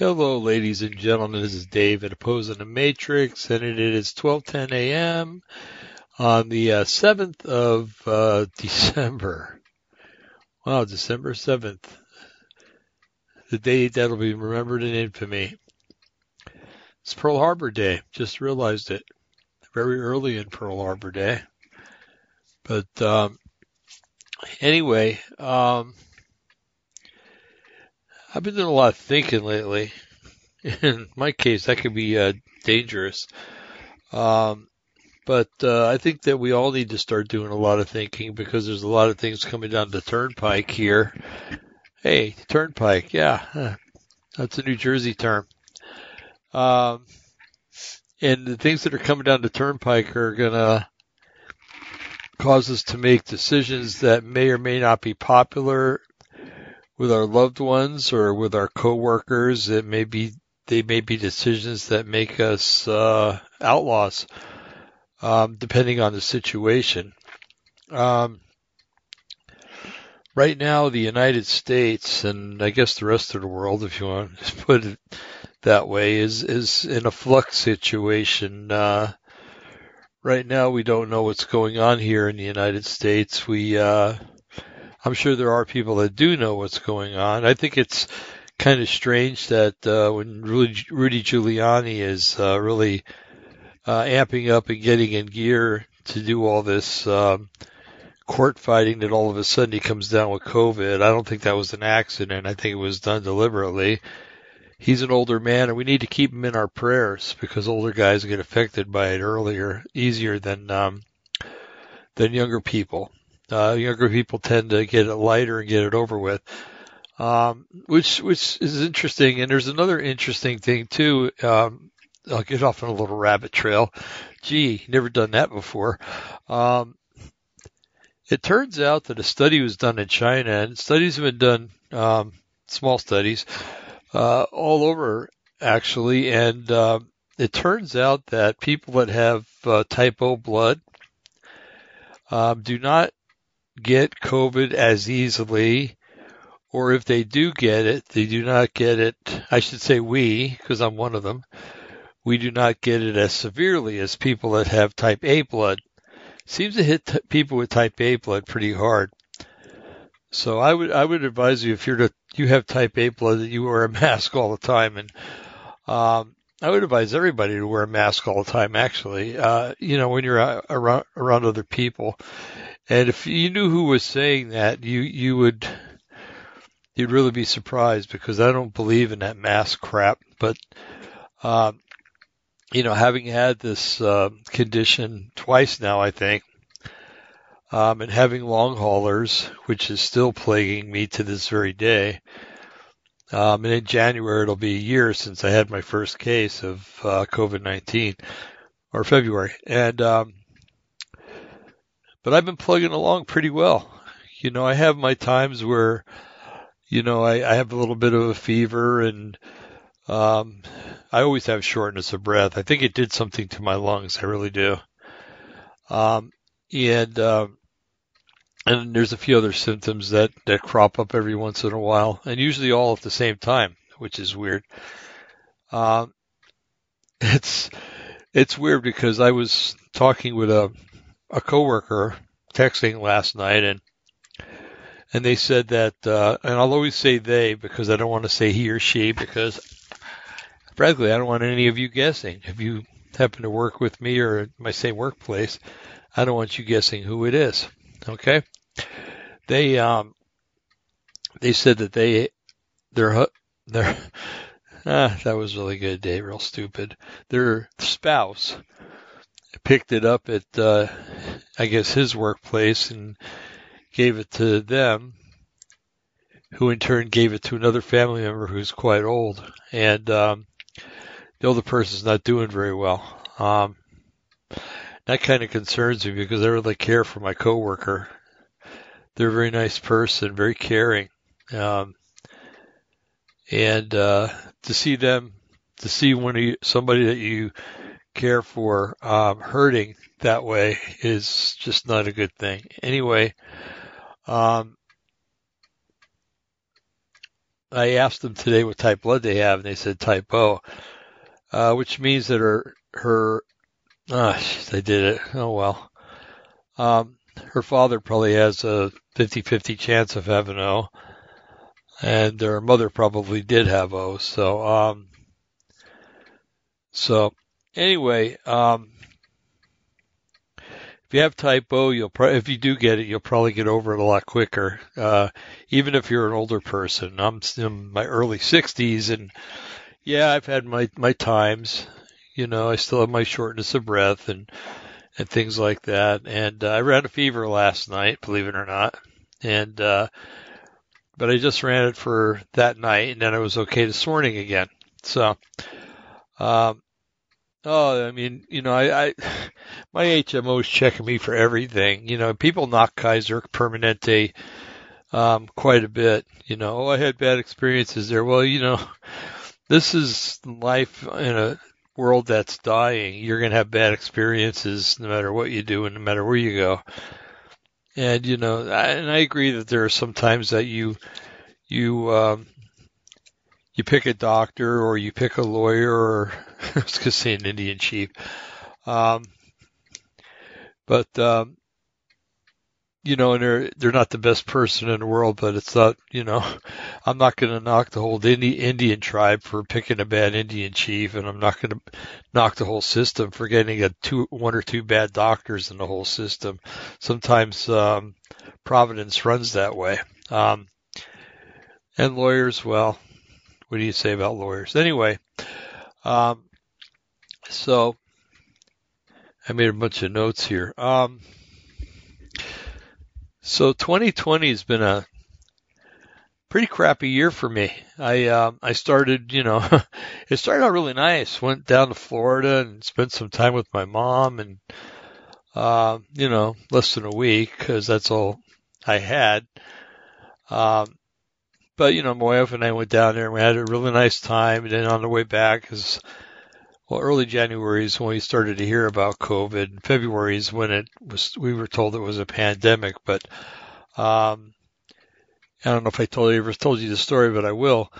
Hello, ladies and gentlemen. This is Dave Opposing the Matrix, and it is 12:10 a.m. on the uh, 7th of uh, December. Wow, December 7th, the day that'll be remembered in infamy. It's Pearl Harbor Day. Just realized it. Very early in Pearl Harbor Day. But um, anyway, um, I've been doing a lot of thinking lately. In my case, that could be uh, dangerous. Um, but uh, I think that we all need to start doing a lot of thinking because there's a lot of things coming down the turnpike here. Hey, turnpike, yeah, that's a New Jersey term. Um, and the things that are coming down the turnpike are gonna cause us to make decisions that may or may not be popular with our loved ones or with our coworkers. It may be they may be decisions that make us uh, outlaws, um, depending on the situation. Um, right now, the United States and I guess the rest of the world, if you want to put it that way, is is in a flux situation. Uh, right now, we don't know what's going on here in the United States. We uh, I'm sure there are people that do know what's going on. I think it's kind of strange that uh, when Rudy, Giuliani is uh, really uh, amping up and getting in gear to do all this um, court fighting, that all of a sudden he comes down with COVID. I don't think that was an accident. I think it was done deliberately. He's an older man, and we need to keep him in our prayers because older guys get affected by it earlier, easier than um, than younger people. Uh, younger people tend to get it lighter and get it over with. Um, which, which is interesting. And there's another interesting thing too. Um, I'll get off on a little rabbit trail. Gee, never done that before. Um, it turns out that a study was done in China and studies have been done, um, small studies, uh, all over actually. And, uh, it turns out that people that have uh, type O blood um, do not get COVID as easily, or if they do get it, they do not get it. I should say we, because I'm one of them. We do not get it as severely as people that have type A blood. Seems to hit t- people with type A blood pretty hard. So I would I would advise you if you're to you have type A blood that you wear a mask all the time, and um, I would advise everybody to wear a mask all the time. Actually, uh, you know when you're around around other people, and if you knew who was saying that, you you would you'd really be surprised because I don't believe in that mass crap. But um, you know, having had this uh, condition twice now, I think, um, and having long haulers, which is still plaguing me to this very day. Um, and in January, it'll be a year since I had my first case of uh, COVID-19, or February, and um, but I've been plugging along pretty well. You know, I have my times where, you know, I, I have a little bit of a fever and, um, I always have shortness of breath. I think it did something to my lungs. I really do. Um, and, um, and there's a few other symptoms that, that crop up every once in a while and usually all at the same time, which is weird. Um, it's, it's weird because I was talking with a, a coworker texting last night and and they said that uh, and I'll always say they because I don't want to say he or she because frankly I don't want any of you guessing. If you happen to work with me or my same workplace, I don't want you guessing who it is. Okay? They um they said that they their their ah, that was really good, Dave. Real stupid. Their spouse picked it up at, uh, I guess, his workplace and gave it to them, who in turn gave it to another family member who's quite old. And um, the older person's not doing very well. Um, that kind of concerns me because I really care for my coworker. They're a very nice person, very caring. Um, and uh, to see them, to see of you, somebody that you care for um, hurting that way is just not a good thing. Anyway, um, I asked them today what type blood they have, and they said type O, uh, which means that her her ah, they did it. Oh well. Um, her father probably has a 50-50 chance of having O, and her mother probably did have O. So, um, so anyway, um, if you have type O, you'll pro- if you do get it, you'll probably get over it a lot quicker. Uh, even if you're an older person, I'm in my early 60s, and yeah, I've had my my times. You know, I still have my shortness of breath and and things like that. And uh, I ran a fever last night, believe it or not, and uh, but I just ran it for that night, and then I was okay this morning again. So, um, oh, I mean, you know, I, I my HMO is checking me for everything. You know, people knock Kaiser Permanente um, quite a bit. You know, oh, I had bad experiences there. Well, you know, this is life in a world that's dying. You're going to have bad experiences no matter what you do and no matter where you go. And you know, I, and I agree that there are some times that you you um, you pick a doctor or you pick a lawyer or I was going to say an Indian chief. Um, but um, you know, and they're they're not the best person in the world, but it's not, you know, I'm not going to knock the whole Indian tribe for picking a bad Indian chief, and I'm not going to knock the whole system for getting a two one or two bad doctors in the whole system. Sometimes um, Providence runs that way, um, and lawyers. Well, what do you say about lawyers? Anyway, um, so I made a bunch of notes here. Um, so 2020 has been a pretty crappy year for me. I uh, I started, you know, it started out really nice. Went down to Florida and spent some time with my mom, and uh, you know, less than a week because that's all I had. Um, but you know, my wife and I went down there and we had a really nice time. And then on the way back, because well, early January is when we started to hear about COVID. February is when it was, we were told it was a pandemic, but, um, I don't know if I told you, ever told you the story, but I will.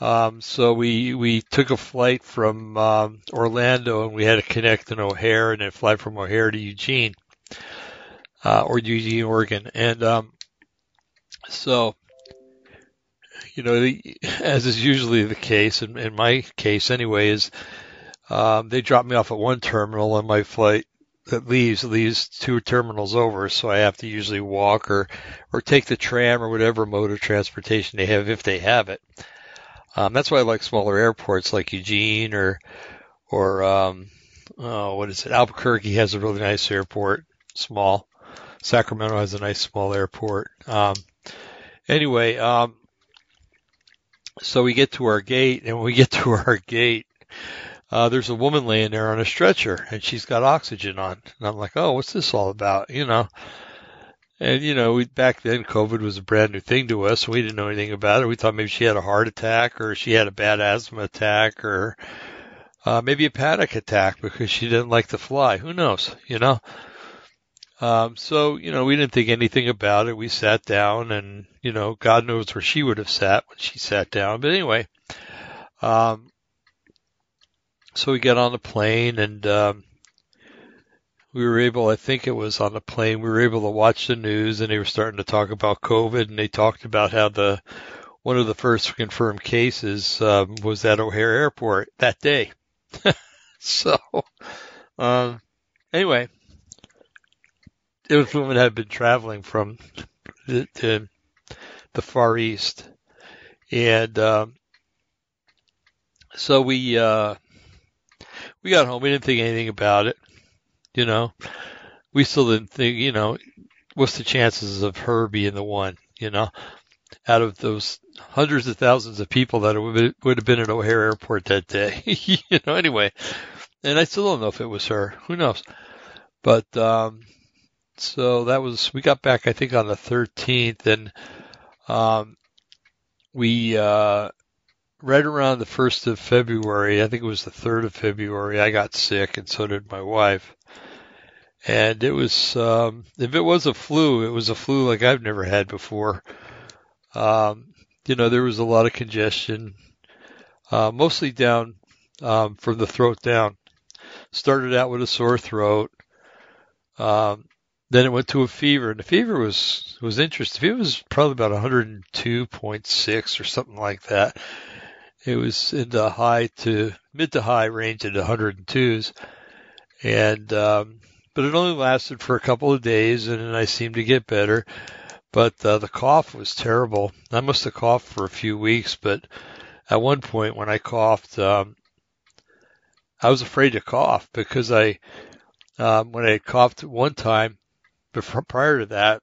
Um, so we, we took a flight from, um, Orlando and we had to connect in O'Hare and then fly from O'Hare to Eugene, uh, or Eugene, Oregon. And, um, so, you know, as is usually the case, in, in my case anyway, is um, they drop me off at one terminal and my flight that leaves leaves two terminals over, so I have to usually walk or or take the tram or whatever mode of transportation they have if they have it. Um, that's why I like smaller airports like Eugene or or um, oh, what is it? Albuquerque has a really nice airport, small. Sacramento has a nice small airport. Um, anyway, um, so we get to our gate, and when we get to our gate, uh, there's a woman laying there on a stretcher and she's got oxygen on. And I'm like, oh, what's this all about? You know, and you know, we, back then COVID was a brand new thing to us. We didn't know anything about it. We thought maybe she had a heart attack or she had a bad asthma attack or, uh, maybe a panic attack because she didn't like to fly. Who knows? You know? Um, so, you know, we didn't think anything about it. We sat down and, you know, God knows where she would have sat when she sat down. But anyway, um, so we got on the plane and um, we were able, I think it was on the plane, we were able to watch the news and they were starting to talk about COVID and they talked about how the one of the first confirmed cases um, was at O'Hare Airport that day. so, um, anyway, it was women had been traveling from the, the, the Far East, and um, so we uh, we got home. We didn't think anything about it. You know, we still didn't think, you know, what's the chances of her being the one, you know, out of those hundreds of thousands of people that would have been at O'Hare Airport that day, you know, anyway. And I still don't know if it was her. Who knows? But, um, so that was, we got back, I think, on the 13th and, um, we, uh, right around the 1st of February, I think it was the 3rd of February, I got sick and so did my wife. And it was, um, if it was a flu, it was a flu like I've never had before. Um, you know, there was a lot of congestion, uh, mostly down um, from the throat down. Started out with a sore throat. Um, then it went to a fever, and the fever was was interesting. It was probably about 102.6 or something like that. It was in the high to mid to high range at 102s, and um, but it only lasted for a couple of days, and then I seemed to get better. But uh, the cough was terrible. I must have coughed for a few weeks, but at one point when I coughed, um, I was afraid to cough because I, um, when I coughed one time, before prior to that,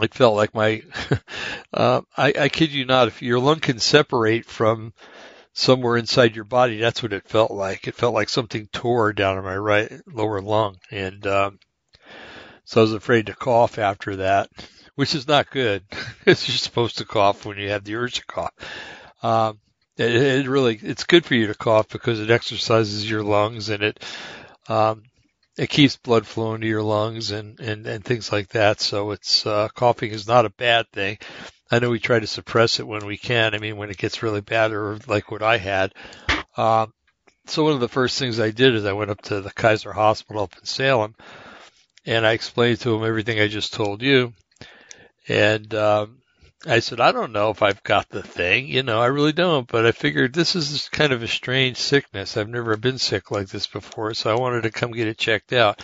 it felt like my, uh, I, I kid you not, if your lung can separate from somewhere inside your body, that's what it felt like. It felt like something tore down in my right lower lung. And, um, so I was afraid to cough after that, which is not good. you're supposed to cough when you have the urge to cough. Um, it, it really, it's good for you to cough because it exercises your lungs and it, um, it keeps blood flowing to your lungs and, and, and things like that. So it's, uh, coughing is not a bad thing. I know we try to suppress it when we can. I mean, when it gets really bad or like what I had. Um, so one of the first things I did is I went up to the Kaiser Hospital up in Salem and I explained to him everything I just told you. And, um, I said, I don't know if I've got the thing, you know, I really don't, but I figured this is kind of a strange sickness. I've never been sick like this before, so I wanted to come get it checked out.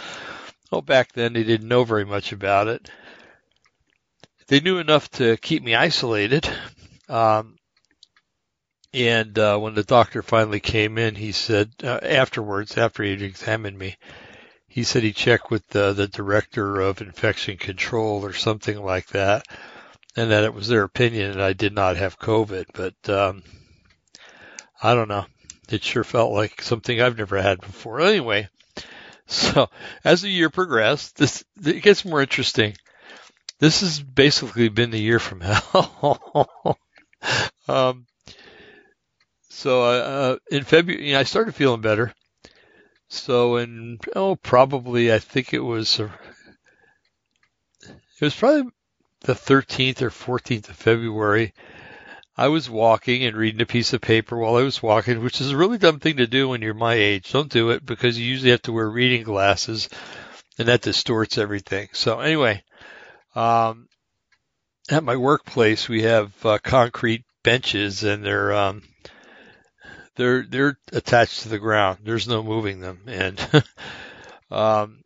Well, back then they didn't know very much about it. They knew enough to keep me isolated. Um, and uh, when the doctor finally came in, he said uh, afterwards, after he'd examined me, he said he checked with the, the director of infection control or something like that and that it was their opinion that I did not have COVID. But um, I don't know. It sure felt like something I've never had before. Anyway, so as the year progressed, this it gets more interesting. This has basically been the year from hell. um, so uh, in February, you know, I started feeling better. So in oh, probably I think it was uh, it was probably the 13th or 14th of February, I was walking and reading a piece of paper while I was walking, which is a really dumb thing to do when you're my age. Don't do it because you usually have to wear reading glasses and that distorts everything. So anyway, um, at my workplace, we have uh, concrete benches and they're, um, they're, they're attached to the ground. There's no moving them. And, um,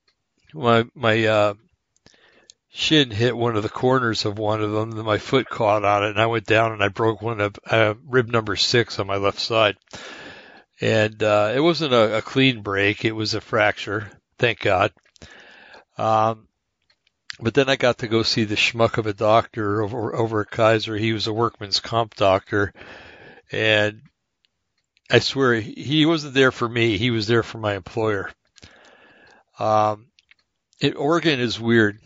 my, my, uh, shin hit one of the corners of one of them. And my foot caught on it, and I went down and I broke one of uh, rib number six on my left side. And uh, it wasn't a, a clean break; it was a fracture. Thank God. Um, but then I got to go see the schmuck of a doctor over over at Kaiser. He was a workman's comp doctor, and I swear he wasn't there for me. He was there for my employer. Um, it, Oregon is weird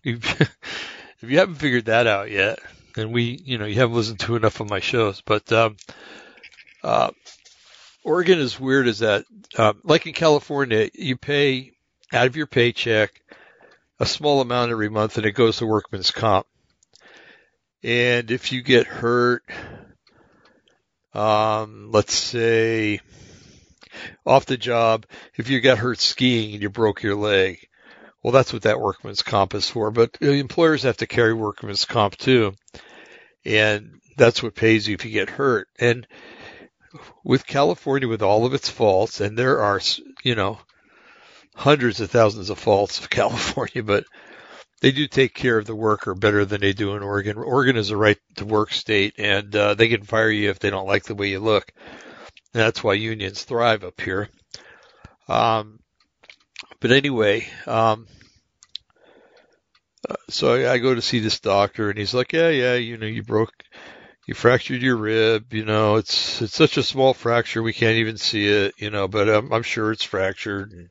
if you haven't figured that out yet, then we, you know, you haven't listened to enough of my shows. But um, uh, Oregon is weird as that, um, like in California, you pay out of your paycheck a small amount every month, and it goes to workman's comp. And if you get hurt, um, let's say off the job, if you got hurt skiing and you broke your leg, well, that's what that workman's comp is for. But employers have to carry workman's comp too. And that's what pays you if you get hurt. And with California, with all of its faults, and there are, you know, hundreds of thousands of faults of California, but they do take care of the worker better than they do in Oregon. Oregon is a right to work state, and uh, they can fire you if they don't like the way you look. And that's why unions thrive up here. Um, but anyway, um, uh, so I, I go to see this doctor, and he's like, "Yeah, yeah, you know, you broke, you fractured your rib. You know, it's it's such a small fracture, we can't even see it. You know, but I'm, I'm sure it's fractured." And,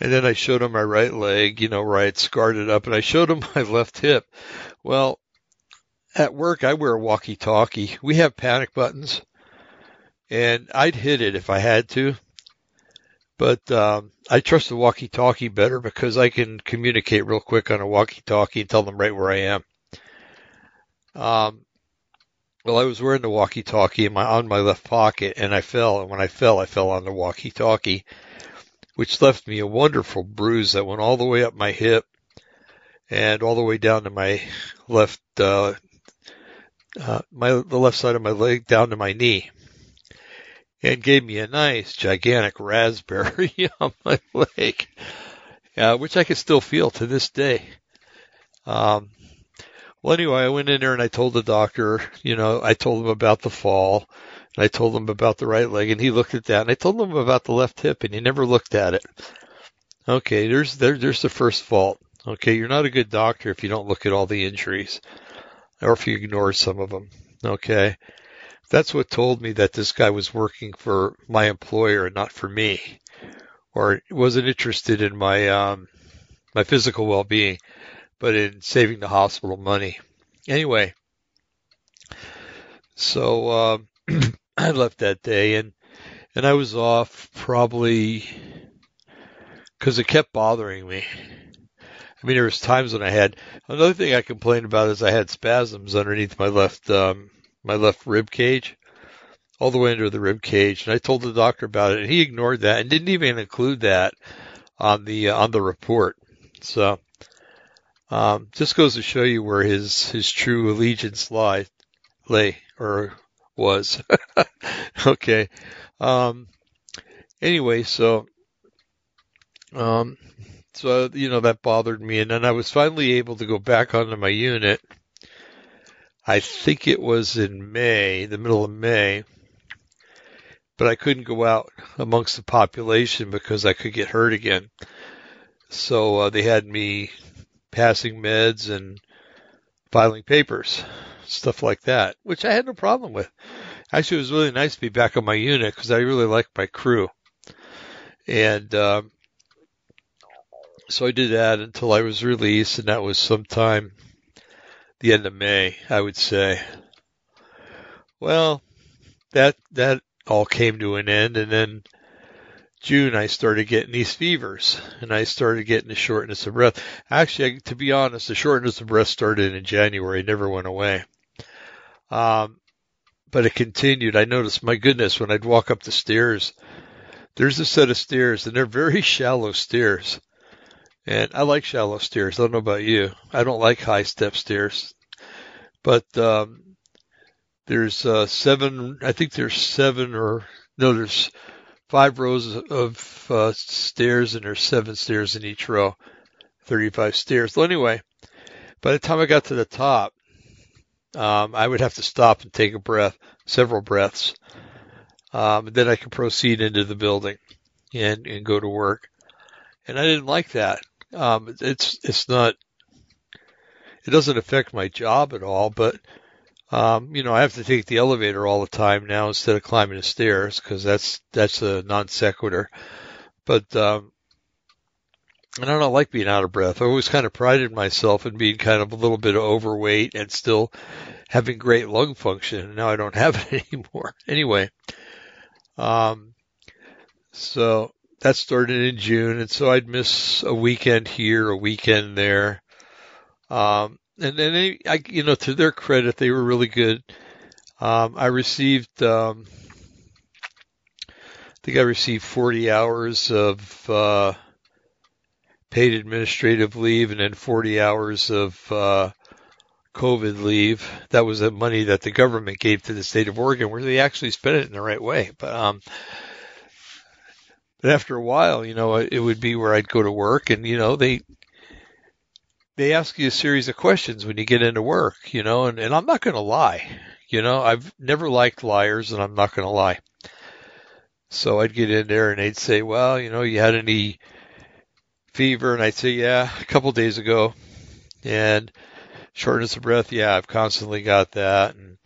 and then I showed him my right leg, you know, where I had scarred it up, and I showed him my left hip. Well, at work, I wear a walkie-talkie. We have panic buttons, and I'd hit it if I had to. But um, I trust the walkie-talkie better because I can communicate real quick on a walkie-talkie and tell them right where I am. Um, Well, I was wearing the walkie-talkie in my on my left pocket, and I fell. And when I fell, I fell on the walkie-talkie, which left me a wonderful bruise that went all the way up my hip and all the way down to my left, uh, uh, my the left side of my leg down to my knee, and gave me a nice gigantic raspberry on my leg, uh, which I can still feel to this day. Um, well, anyway, I went in there and I told the doctor, you know, I told him about the fall and I told him about the right leg and he looked at that and I told him about the left hip and he never looked at it. Okay, there's, there, there's the first fault. Okay, you're not a good doctor if you don't look at all the injuries or if you ignore some of them. Okay. That's what told me that this guy was working for my employer and not for me or wasn't interested in my, um, my physical well-being but in saving the hospital money. Anyway, so uh, I left that day and and I was off probably because it kept bothering me. I mean, there was times when I had another thing I complained about is I had spasms underneath my left um, my left rib cage, all the way under the rib cage, and I told the doctor about it, and he ignored that and didn't even include that on the uh, on the report. So um, just goes to show you where his his true allegiance lie lay or was. okay. Um, anyway, so um, so you know that bothered me, and then I was finally able to go back onto my unit. I think it was in May, the middle of May, but I couldn't go out amongst the population because I could get hurt again. So uh, they had me passing meds and filing papers, stuff like that, which I had no problem with. Actually, it was really nice to be back on my unit because I really liked my crew. And um, so I did that until I was released, and that was sometime the end of May, I would say. Well, that that all came to an end, and then June, I started getting these fevers and I started getting the shortness of breath. Actually, to be honest, the shortness of breath started in January, never went away. Um, but it continued. I noticed, my goodness, when I'd walk up the stairs, there's a set of stairs and they're very shallow stairs. And I like shallow stairs. I don't know about you. I don't like high step stairs. But, um, there's, uh, seven, I think there's seven or, no, there's five rows of uh, stairs, and there's seven stairs in each row, 35 stairs. Well, anyway, by the time I got to the top, um, I would have to stop and take a breath, several breaths. Um, and then I could proceed into the building and, and go to work. And I didn't like that. Um, it's, it's not, it doesn't affect my job at all, but um, you know, I have to take the elevator all the time now instead of climbing the stairs because that's that's a non sequitur. But um, and I don't like being out of breath. I always kind of prided myself in being kind of a little bit overweight and still having great lung function. And now I don't have it anymore. Anyway, um, so that started in June, and so I'd miss a weekend here, a weekend there. Um, and then they, I, you know, to their credit, they were really good. Um, I received, um, I think I received 40 hours of uh, paid administrative leave and then 40 hours of uh, COVID leave. That was the money that the government gave to the state of Oregon, where they actually spent it in the right way. But um, but after a while, you know, it would be where I'd go to work, and you know, they they ask you a series of questions when you get into work, you know, and, and I'm not going to lie. You know, I've never liked liars and I'm not going to lie. So I'd get in there and they'd say, well, you know, you had any fever? And I'd say, yeah, a couple days ago. And shortness of breath, yeah, I've constantly got that. And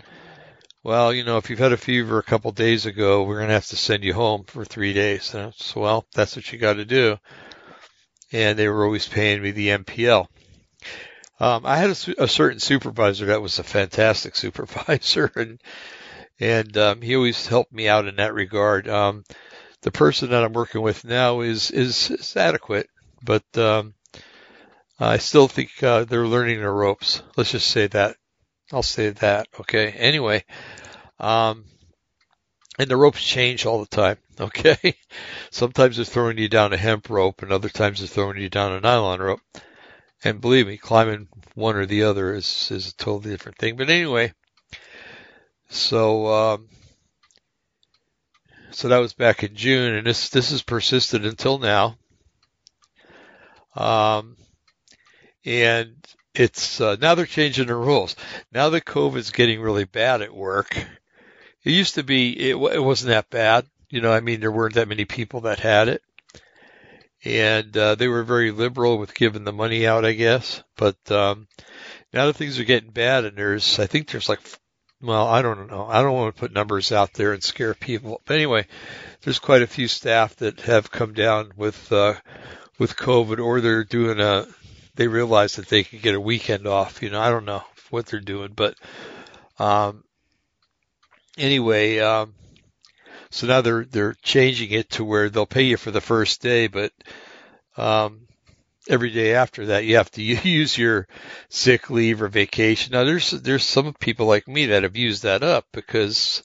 well, you know, if you've had a fever a couple of days ago, we're going to have to send you home for three days. And so, well, that's what you got to do. And they were always paying me the MPL. Um, I had a, a, certain supervisor that was a fantastic supervisor, and and um, he always helped me out in that regard. Um, the person that I'm working with now is is, is adequate, but um, I still think uh, they're learning their ropes. Let's just say that I'll say that. Okay. Anyway, um, and the ropes change all the time. Okay. Sometimes they're throwing you down a hemp rope and other times they're throwing you down a nylon rope. And believe me, climbing one or the other is, is a totally different thing. But anyway, so, um, so that was back in June and this, this has persisted until now. Um, and it's, uh, now they're changing the rules. Now that COVID's getting really bad at work, it used to be, it, it wasn't that bad. You know, I mean, there weren't that many people that had it. And, uh, they were very liberal with giving the money out, I guess. But, um, now that things are getting bad and there's, I think there's like, well, I don't know. I don't want to put numbers out there and scare people. But anyway, there's quite a few staff that have come down with, uh, with COVID or they're doing a, they realize that they could get a weekend off. You know, I don't know what they're doing, but, um, anyway, um, so now they're they're changing it to where they'll pay you for the first day, but um, every day after that you have to use your sick leave or vacation. Now there's there's some people like me that have used that up because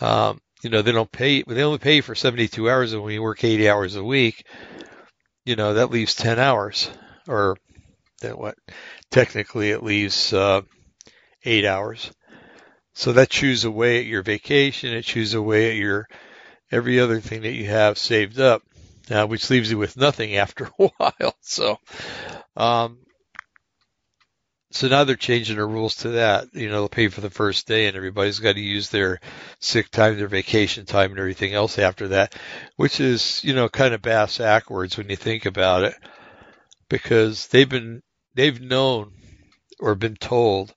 um, you know they don't pay they only pay for 72 hours and when you work 80 hours a week, you know that leaves 10 hours or then what technically it leaves uh, eight hours. So that chews away at your vacation. It chews away at your every other thing that you have saved up, uh, which leaves you with nothing after a while. So, um, so now they're changing the rules to that. You know, they'll pay for the first day and everybody's got to use their sick time, their vacation time and everything else after that, which is, you know, kind of bass backwards when you think about it because they've been, they've known or been told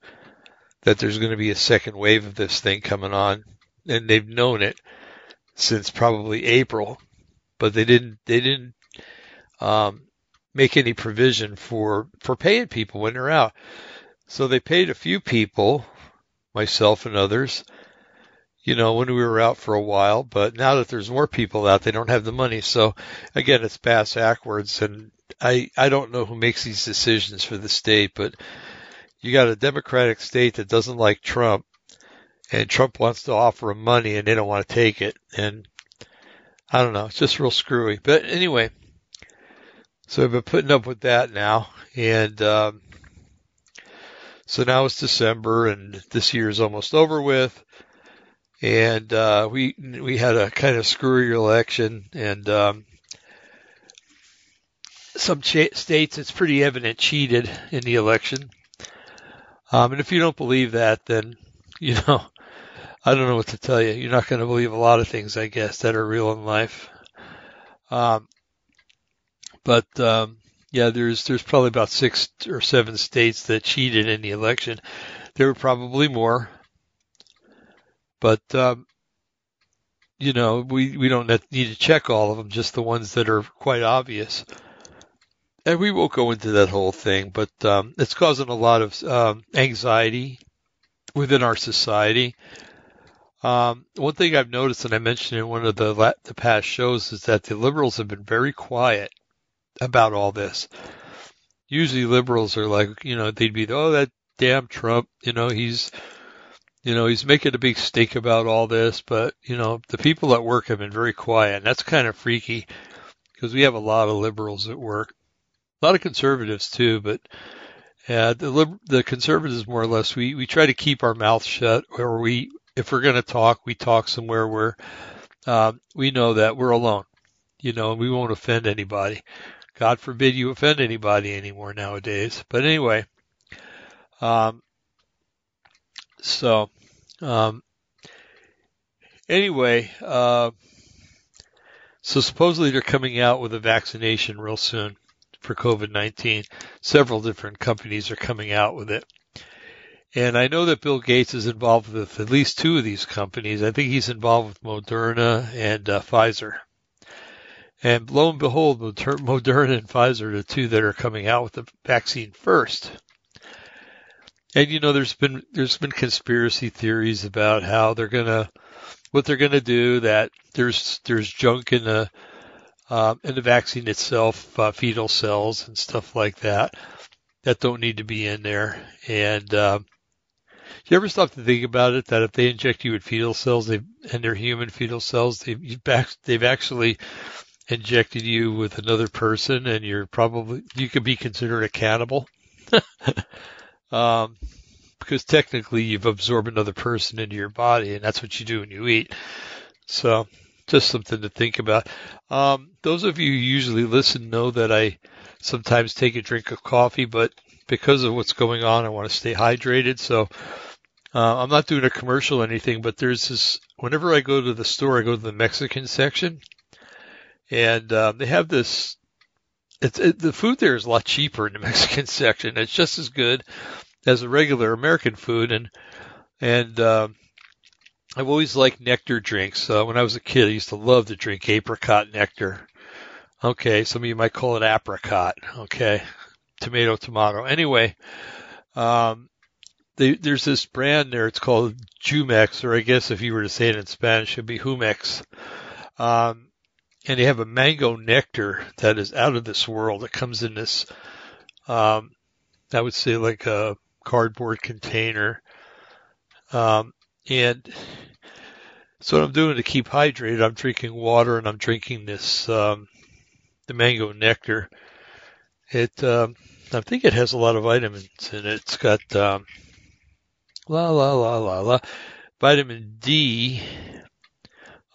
that there's going to be a second wave of this thing coming on, and they've known it since probably April, but they didn't they didn't um, make any provision for for paying people when they're out. So they paid a few people, myself and others, you know, when we were out for a while. But now that there's more people out, they don't have the money. So again, it's bass backwards, and I I don't know who makes these decisions for the state, but you got a Democratic state that doesn't like Trump, and Trump wants to offer them money, and they don't want to take it. And I don't know, it's just real screwy. But anyway, so I've been putting up with that now, and um, so now it's December, and this year is almost over with. And uh, we we had a kind of screwy election, and um, some ch- states it's pretty evident cheated in the election. Um, and if you don't believe that, then, you know, I don't know what to tell you. You're not going to believe a lot of things, I guess, that are real in life. Um, but, um, yeah, there's, there's probably about six or seven states that cheated in the election. There were probably more, but, um, you know, we, we don't need to check all of them, just the ones that are quite obvious and we won't go into that whole thing, but um, it's causing a lot of um, anxiety within our society. Um, one thing I've noticed, and I mentioned in one of the the past shows, is that the liberals have been very quiet about all this. Usually, liberals are like, you know, they'd be, oh, that damn Trump, you know, he's, you know, he's making a big stink about all this, but you know, the people at work have been very quiet, and that's kind of freaky because we have a lot of liberals at work a lot of conservatives too, but yeah, the the conservatives more or less we we try to keep our mouth shut, or we if we're going to talk, we talk somewhere where uh, we know that we're alone, you know, and we won't offend anybody. God forbid you offend anybody anymore nowadays. But anyway, um, so um, anyway, uh, so supposedly they're coming out with a vaccination real soon for COVID-19. Several different companies are coming out with it. And I know that Bill Gates is involved with at least two of these companies. I think he's involved with Moderna and uh, Pfizer. And lo and behold, Moderna and Pfizer are the two that are coming out with the vaccine first. And you know, there's been there's been conspiracy theories about how they're gonna what they're gonna do. That there's there's junk in the um, and the vaccine itself, uh, fetal cells and stuff like that, that don't need to be in there. And, um, you ever stop to think about it that if they inject you with fetal cells, they and they're human fetal cells, they've they've actually injected you with another person, and you're probably you could be considered a cannibal. um, because technically you've absorbed another person into your body, and that's what you do when you eat. So just something to think about. Um, those of you who usually listen know that I sometimes take a drink of coffee, but because of what's going on, I want to stay hydrated. So uh, I'm not doing a commercial or anything, but there's this. Whenever I go to the store, I go to the Mexican section, and uh, they have this. It's it, the food there is a lot cheaper in the Mexican section. It's just as good as a regular American food, and and um, I've always liked nectar drinks. Uh, when I was a kid, I used to love to drink apricot nectar. Okay, some of you might call it apricot. Okay, tomato, tomato. Anyway, um, they, there's this brand there. It's called Jumex, or I guess if you were to say it in Spanish, it'd be Humex. Um, and they have a mango nectar that is out of this world. It comes in this, um, I would say like a cardboard container. Um, and so what I'm doing to keep hydrated, I'm drinking water and I'm drinking this, um, the mango nectar. It, um, I think it has a lot of vitamins in it. It's got, um, la la la la la, vitamin D.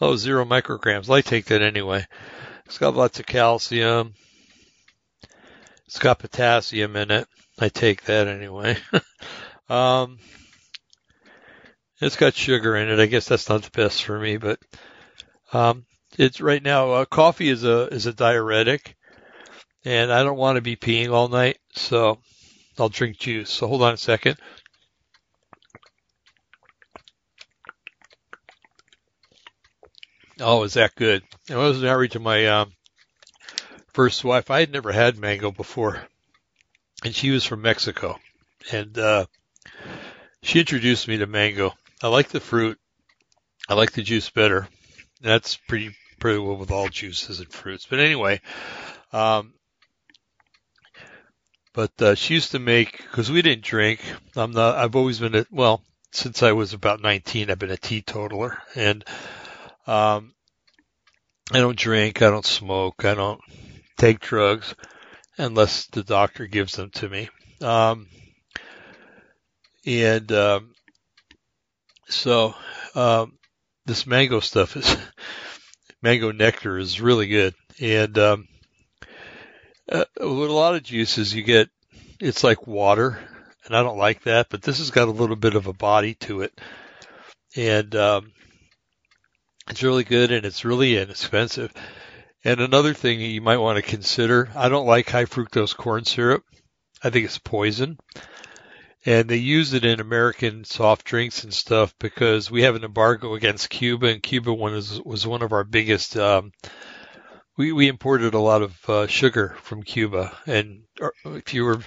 Oh, zero micrograms. I take that anyway. It's got lots of calcium. It's got potassium in it. I take that anyway. um, it's got sugar in it. I guess that's not the best for me, but um, it's right now. Uh, coffee is a is a diuretic, and I don't want to be peeing all night, so I'll drink juice. So hold on a second. Oh, is that good? I was married to my um, first wife. I had never had mango before, and she was from Mexico, and uh, she introduced me to mango. I like the fruit. I like the juice better. That's pretty pretty well with all juices and fruits. But anyway, um, but uh, she used to make because we didn't drink. I'm not. I've always been a well since I was about 19. I've been a teetotaler, and um, I don't drink. I don't smoke. I don't take drugs unless the doctor gives them to me. Um, and um, so um, this mango stuff is mango nectar is really good, and um, uh, with a lot of juices you get it's like water, and I don't like that, but this has got a little bit of a body to it, and um, it's really good and it's really inexpensive. And another thing you might want to consider, I don't like high fructose corn syrup. I think it's poison and they use it in American soft drinks and stuff because we have an embargo against Cuba, and Cuba was was one of our biggest. Um, we we imported a lot of uh, sugar from Cuba, and uh, if you were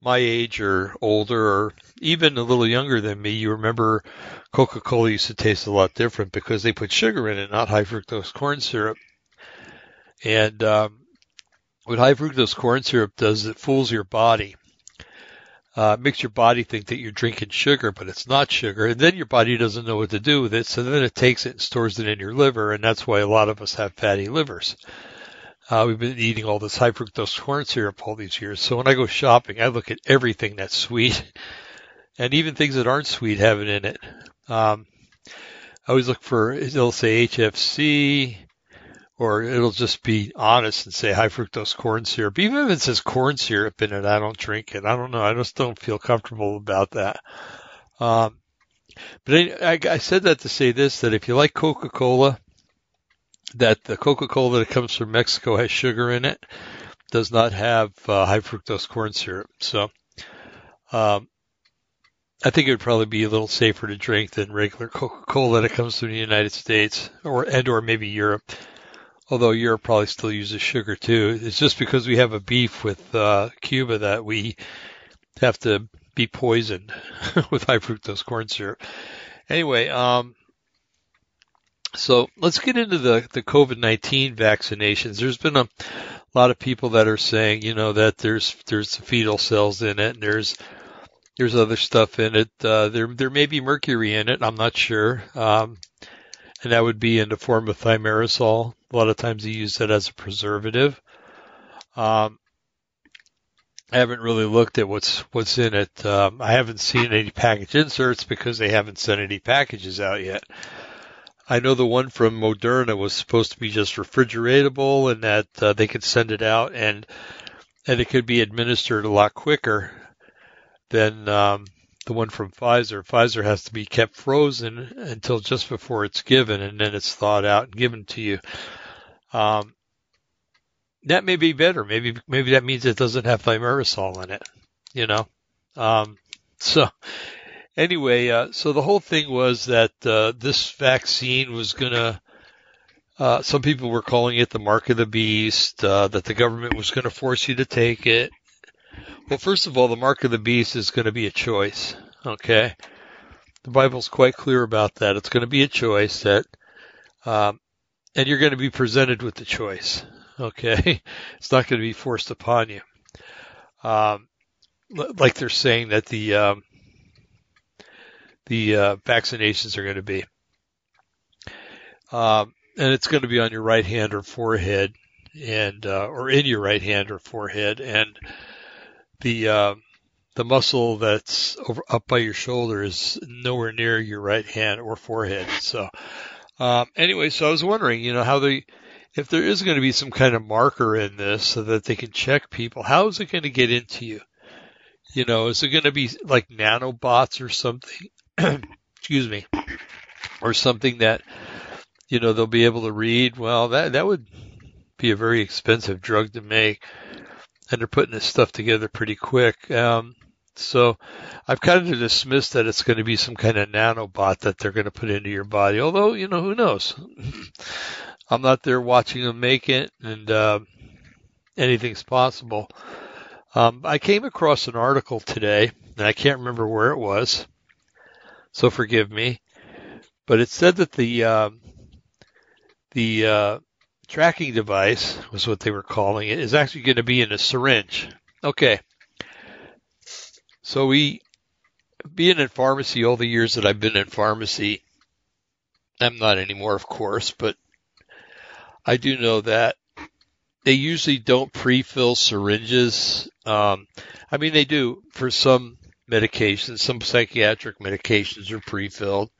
my age or older, or even a little younger than me, you remember Coca-Cola used to taste a lot different because they put sugar in it, not high fructose corn syrup. And um, what high fructose corn syrup does, it fools your body uh, makes your body think that you're drinking sugar, but it's not sugar. And then your body doesn't know what to do with it. So then it takes it and stores it in your liver. And that's why a lot of us have fatty livers. Uh, we've been eating all this high fructose corn syrup all these years. So when I go shopping, I look at everything that's sweet and even things that aren't sweet have it in it. Um, I always look for, it'll say HFC, or it'll just be honest and say high fructose corn syrup. Even if it says corn syrup in it, I don't drink it. I don't know. I just don't feel comfortable about that. Um, but I, I said that to say this, that if you like Coca-Cola, that the Coca-Cola that comes from Mexico has sugar in it, does not have uh, high fructose corn syrup. So, um, I think it would probably be a little safer to drink than regular Coca-Cola that comes from the United States or and or maybe Europe although Europe probably still uses sugar too. It's just because we have a beef with uh, Cuba that we have to be poisoned with high fructose corn syrup. Anyway, um, so let's get into the, the COVID-19 vaccinations. There's been a lot of people that are saying, you know, that there's, there's fetal cells in it and there's, there's other stuff in it. Uh, there there may be mercury in it. I'm not sure. Um, and that would be in the form of thimerosal. A lot of times they use that as a preservative. Um, I haven't really looked at what's what's in it. Um, I haven't seen any package inserts because they haven't sent any packages out yet. I know the one from Moderna was supposed to be just refrigeratable and that uh, they could send it out and and it could be administered a lot quicker than um, the one from Pfizer. Pfizer has to be kept frozen until just before it's given and then it's thawed out and given to you. Um, that may be better. Maybe maybe that means it doesn't have thimerosal in it. You know. Um, so anyway, uh, so the whole thing was that uh, this vaccine was gonna. Uh, some people were calling it the mark of the beast. Uh, that the government was going to force you to take it. Well, first of all, the mark of the beast is going to be a choice. Okay, the Bible's quite clear about that. It's going to be a choice that, um, and you're going to be presented with the choice. Okay, it's not going to be forced upon you. Um, like they're saying that the um, the uh, vaccinations are going to be, um, and it's going to be on your right hand or forehead, and uh, or in your right hand or forehead, and the uh, the muscle that's over, up by your shoulder is nowhere near your right hand or forehead. So, um, anyway, so I was wondering, you know, how they if there is going to be some kind of marker in this so that they can check people, how is it going to get into you? You know, is it going to be like nanobots or something? Excuse me. Or something that, you know, they'll be able to read? Well, that, that would be a very expensive drug to make. And they're putting this stuff together pretty quick. Um, so I've kind of dismissed that it's going to be some kind of nanobot that they're going to put into your body. Although, you know, who knows? I'm not there watching them make it, and uh, anything's possible. Um, I came across an article today, and I can't remember where it was, so forgive me. But it said that the uh, the uh, tracking device was what they were calling it is actually going to be in a syringe. Okay, so we being in pharmacy all the years that I've been in pharmacy, I'm not anymore, of course, but I do know that they usually don't pre-fill syringes. Um, I mean, they do for some medications. Some psychiatric medications are pre-filled,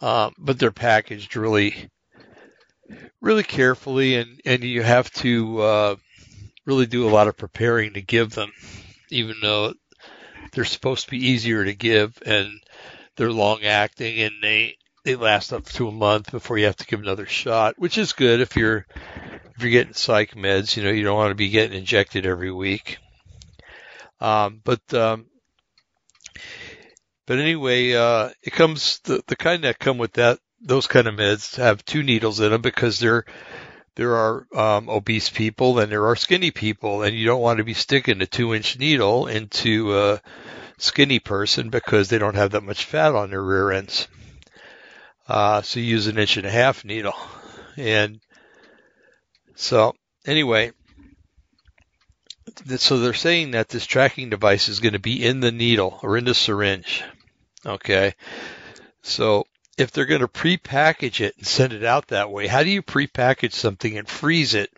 um, but they're packaged really, really carefully, and and you have to uh, really do a lot of preparing to give them, even though they're supposed to be easier to give and they're long acting and they they last up to a month before you have to give another shot, which is good if you're if you're getting psych meds. You know, you don't want to be getting injected every week. Um, but um, but anyway, uh, it comes the the kind that come with that those kind of meds have two needles in them because there there are um, obese people and there are skinny people, and you don't want to be sticking a two inch needle into a skinny person because they don't have that much fat on their rear ends. Uh, so you use an inch and a half needle. And so anyway, so they're saying that this tracking device is going to be in the needle or in the syringe. Okay. So if they're going to pre-package it and send it out that way, how do you pre-package something and freeze it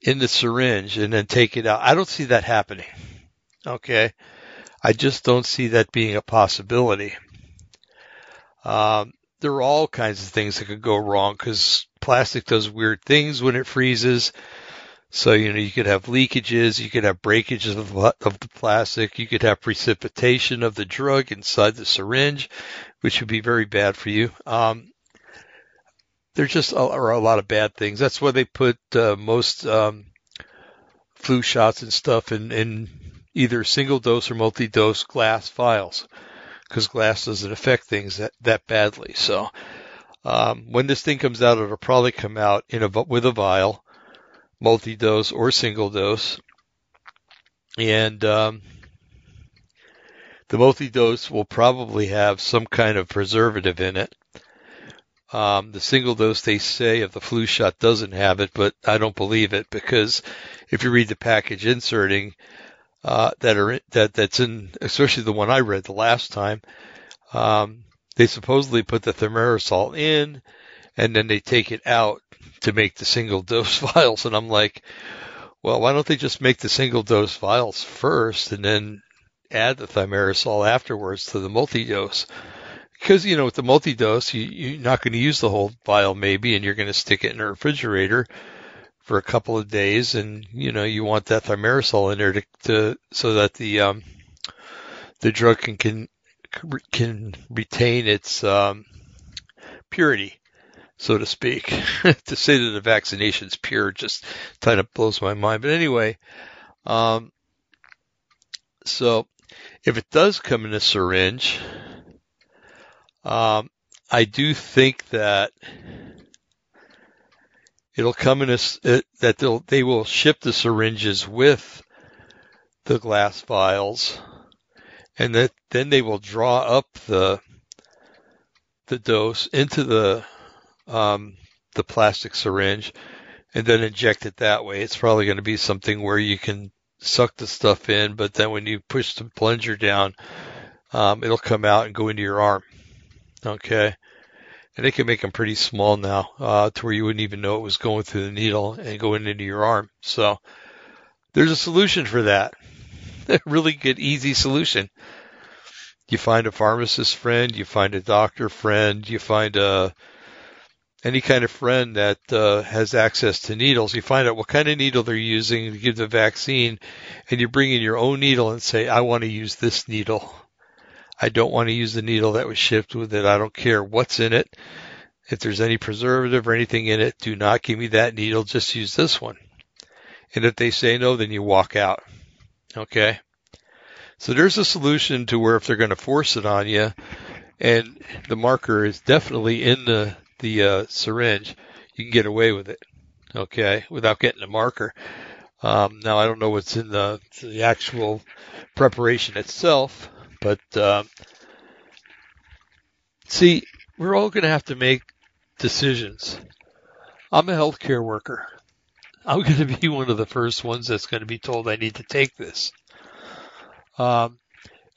in the syringe and then take it out? I don't see that happening. Okay. I just don't see that being a possibility. Um, there are all kinds of things that could go wrong because plastic does weird things when it freezes. So, you know, you could have leakages, you could have breakages of, of the plastic, you could have precipitation of the drug inside the syringe, which would be very bad for you. Um, there's just a, are a lot of bad things. That's why they put uh, most um, flu shots and stuff in, in either single dose or multi dose glass vials because glass doesn't affect things that, that badly. So um, when this thing comes out, it'll probably come out in a with a vial, multi-dose or single dose, and um, the multi-dose will probably have some kind of preservative in it. Um, the single dose they say of the flu shot doesn't have it, but I don't believe it because if you read the package inserting, uh, that are that that's in, especially the one I read the last time. Um, they supposedly put the thimerosal in, and then they take it out to make the single dose vials. And I'm like, well, why don't they just make the single dose vials first, and then add the thimerosal afterwards to the multi dose? Because you know, with the multi dose, you, you're not going to use the whole vial, maybe, and you're going to stick it in a refrigerator for a couple of days, and you know you want that thimerosal in there to, to so that the um, the drug can can can retain its um, purity, so to speak. to say that the vaccination's pure just kind of blows my mind. But anyway, um, so if it does come in a syringe, um, I do think that it'll come in a, it, that they'll, they will ship the syringes with the glass vials and that then they will draw up the, the dose into the, um, the plastic syringe and then inject it that way. It's probably going to be something where you can suck the stuff in, but then when you push the plunger down, um, it'll come out and go into your arm. Okay and they can make them pretty small now uh, to where you wouldn't even know it was going through the needle and going into your arm. So there's a solution for that. A really good, easy solution. You find a pharmacist friend, you find a doctor friend, you find a any kind of friend that uh, has access to needles. You find out what kind of needle they're using to give the vaccine, and you bring in your own needle and say, "I want to use this needle." I don't want to use the needle that was shipped with it. I don't care what's in it. If there's any preservative or anything in it, do not give me that needle. Just use this one. And if they say no, then you walk out. Okay. So there's a solution to where if they're going to force it on you and the marker is definitely in the, the uh, syringe, you can get away with it. Okay. Without getting the marker. Um, now I don't know what's in the, the actual preparation itself, but uh, see, we're all going to have to make decisions. I'm a healthcare worker. I'm going to be one of the first ones that's going to be told I need to take this. Um,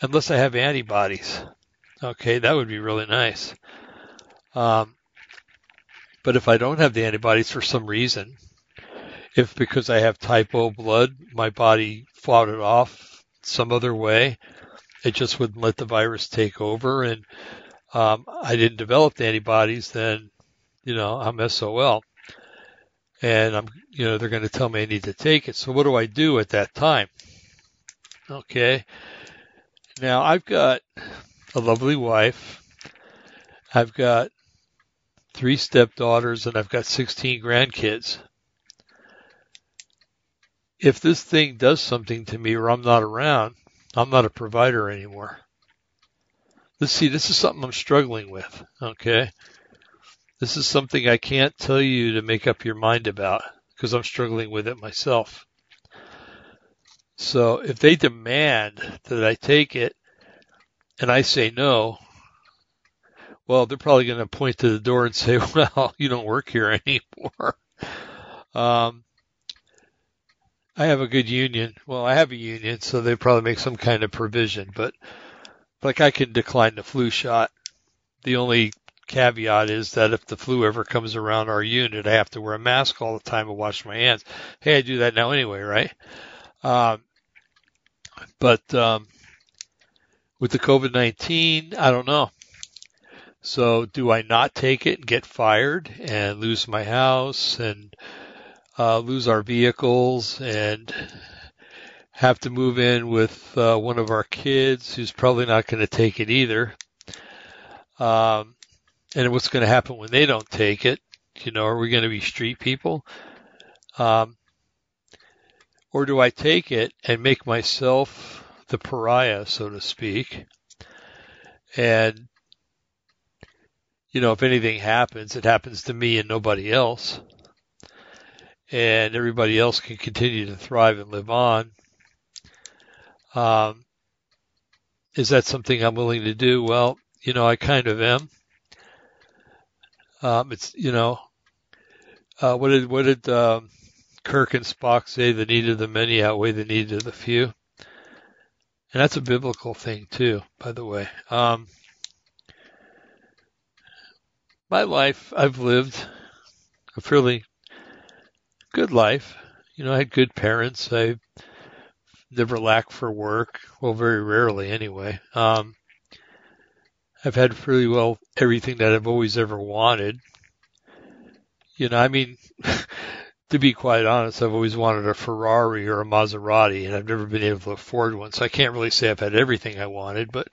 unless I have antibodies. Okay, that would be really nice. Um, but if I don't have the antibodies for some reason, if because I have type O blood, my body fought it off some other way, it just wouldn't let the virus take over, and um, I didn't develop the antibodies, then you know I'm SOL, and I'm you know they're going to tell me I need to take it. So what do I do at that time? Okay, now I've got a lovely wife. I've got three stepdaughters and I've got 16 grandkids. If this thing does something to me or I'm not around, I'm not a provider anymore. Let's see, this is something I'm struggling with. Okay. This is something I can't tell you to make up your mind about because I'm struggling with it myself. So if they demand that I take it and I say no, well, they're probably going to point to the door and say, well, you don't work here anymore. Um, I have a good union. Well, I have a union, so they probably make some kind of provision, but like I can decline the flu shot. The only caveat is that if the flu ever comes around our unit, I have to wear a mask all the time and wash my hands. Hey, I do that now anyway, right? Um, but um, with the COVID-19, I don't know. So do I not take it and get fired and lose my house and uh, lose our vehicles and have to move in with uh, one of our kids who's probably not going to take it either. Um, and what's going to happen when they don't take it? You know, are we going to be street people? Um, or do I take it and make myself the pariah, so to speak? And, you know, if anything happens, it happens to me and nobody else and everybody else can continue to thrive and live on. Um, is that something I'm willing to do? Well, you know, I kind of am. Um, it's you know, uh, what did what did um, Kirk and Spock say? The need of the many outweigh the need of the few. and that's a biblical thing too, by the way. Um, my life, I've lived a fairly good life. You know, I had good parents. I never lacked for work. Well, very rarely anyway. Um, I've had pretty well everything that I've always ever wanted. You know, I mean, to be quite honest, I've always wanted a Ferrari or a Maserati, and I've never been able to afford one. So I can't really say I've had everything I wanted, but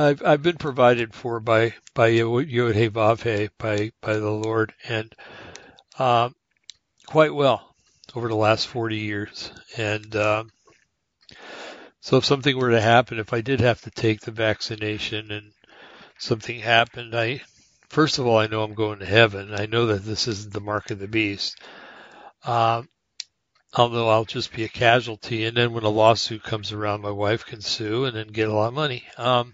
I've I've been provided for by by Yahweh by by the Lord, and um, quite well over the last 40 years. And um, so if something were to happen, if I did have to take the vaccination and something happened, I first of all I know I'm going to heaven. I know that this isn't the mark of the beast. Um, although I'll just be a casualty. And then when a lawsuit comes around, my wife can sue and then get a lot of money. Um,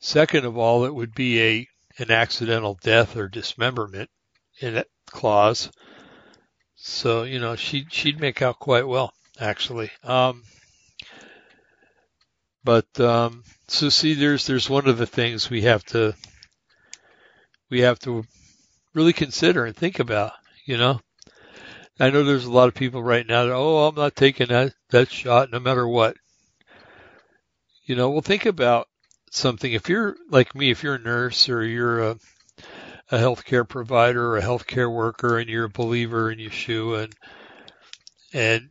second of all, it would be a an accidental death or dismemberment in that clause. So you know she she'd make out quite well actually. Um, but um, so see, there's there's one of the things we have to we have to really consider and think about. You know, I know there's a lot of people right now that oh I'm not taking that that shot no matter what. You know, well think about something. If you're like me, if you're a nurse or you're a a healthcare provider or a healthcare worker and you're a believer in Yeshua and and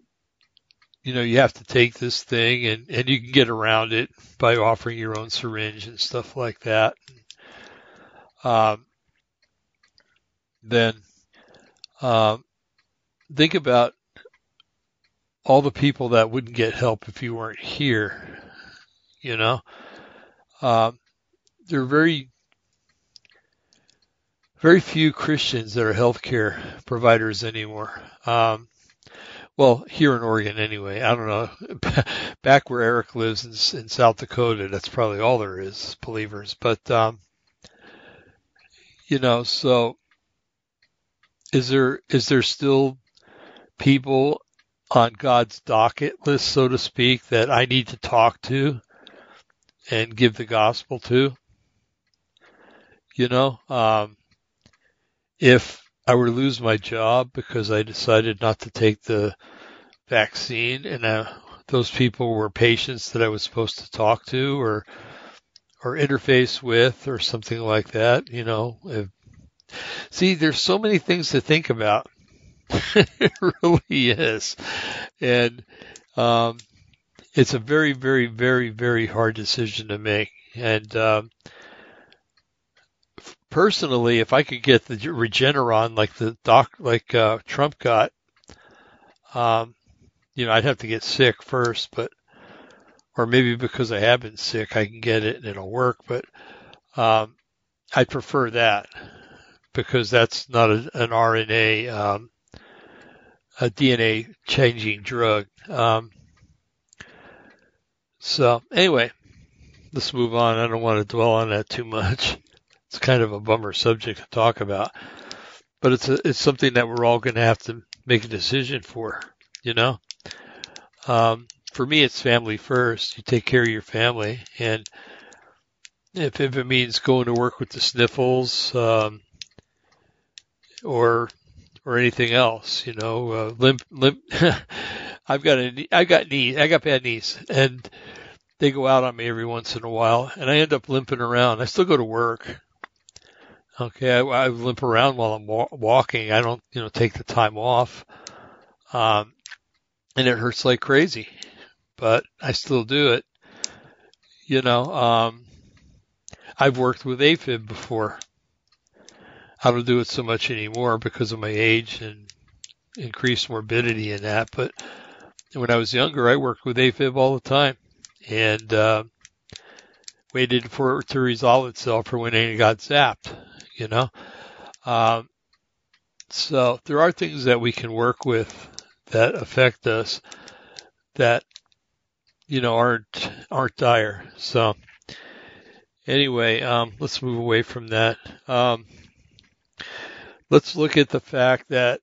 you know you have to take this thing and and you can get around it by offering your own syringe and stuff like that. Um, then um, think about all the people that wouldn't get help if you weren't here. You know, um, they're very very few Christians that are healthcare providers anymore. Um, well, here in Oregon anyway. I don't know. Back where Eric lives in, in South Dakota, that's probably all there is, believers. But, um, you know, so is there, is there still people on God's docket list, so to speak, that I need to talk to and give the gospel to? You know, um, if I were to lose my job because I decided not to take the vaccine and uh, those people were patients that I was supposed to talk to or or interface with or something like that, you know. If, see, there's so many things to think about. it really is. And um, it's a very, very, very, very hard decision to make. And um, personally, if I could get the Regeneron like the doc, like uh, Trump got, um, you know, I'd have to get sick first, but or maybe because I have been sick, I can get it and it'll work. But um, I'd prefer that because that's not a, an RNA, um, a DNA changing drug. Um, so anyway, let's move on. I don't want to dwell on that too much it's kind of a bummer subject to talk about, but it's a, it's something that we're all going to have to make a decision for, you know. Um, for me, it's family first. You take care of your family, and if, if it means going to work with the sniffles, um, or or anything else, you know, uh, limp limp. I've got a I got knees. I got bad knees, and they go out on me every once in a while, and I end up limping around. I still go to work, Okay, I, I limp around while I'm wa- walking. I don't, you know, take the time off, um, and it hurts like crazy, but I still do it. You know, um, I've worked with AFib before. I don't do it so much anymore because of my age and increased morbidity and that. But when I was younger, I worked with AFib all the time, and uh, waited for it to resolve itself or when it got zapped you know. Um, so there are things that we can work with that affect us that you know aren't aren't dire. So anyway, um, let's move away from that. Um, let's look at the fact that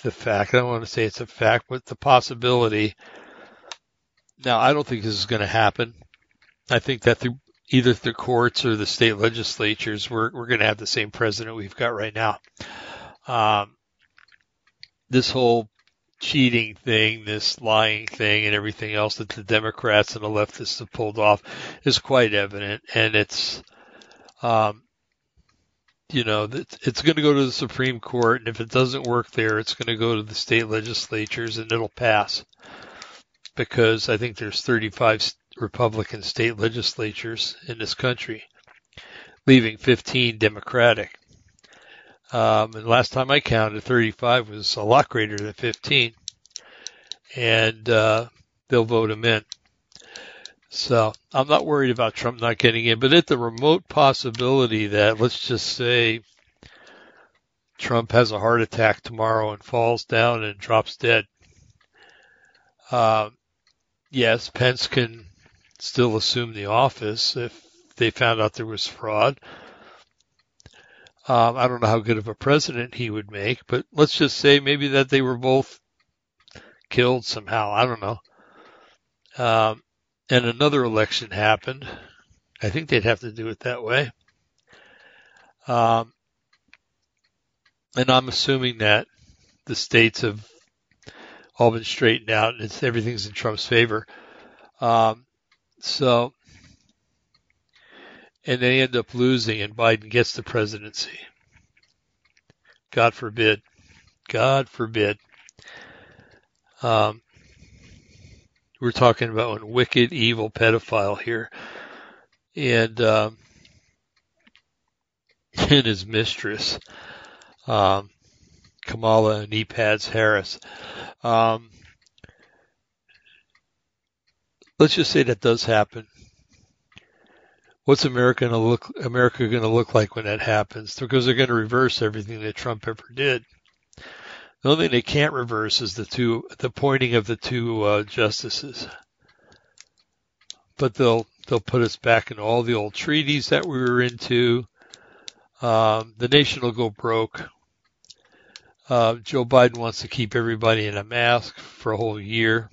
the fact I don't want to say it's a fact, but the possibility now, I don't think this is going to happen. I think that through either the courts or the state legislatures, we're we're going to have the same president we've got right now. Um, this whole cheating thing, this lying thing, and everything else that the Democrats and the leftists have pulled off is quite evident, and it's, um, you know, it's going to go to the Supreme Court, and if it doesn't work there, it's going to go to the state legislatures, and it'll pass because I think there's 35 Republican state legislatures in this country, leaving 15 Democratic. Um, and last time I counted, 35 was a lot greater than 15. And uh, they'll vote him in. So I'm not worried about Trump not getting in, but at the remote possibility that, let's just say, Trump has a heart attack tomorrow and falls down and drops dead. Uh, yes, Pence can still assume the office if they found out there was fraud. Um, I don't know how good of a president he would make, but let's just say maybe that they were both killed somehow. I don't know. Um, and another election happened. I think they'd have to do it that way. Um, and I'm assuming that the states have all been straightened out and it's, everything's in Trump's favor. Um, so, and they end up losing and Biden gets the presidency. God forbid. God forbid. Um, we're talking about a wicked, evil pedophile here. And, um, and his mistress, um, Kamala Kneepads Harris. Um, let's just say that does happen. What's America going to look America going to look like when that happens? Because they're going to reverse everything that Trump ever did. The only thing they can't reverse is the two the pointing of the two uh, justices. But they'll they'll put us back in all the old treaties that we were into. Um, the nation will go broke. Uh, Joe Biden wants to keep everybody in a mask for a whole year.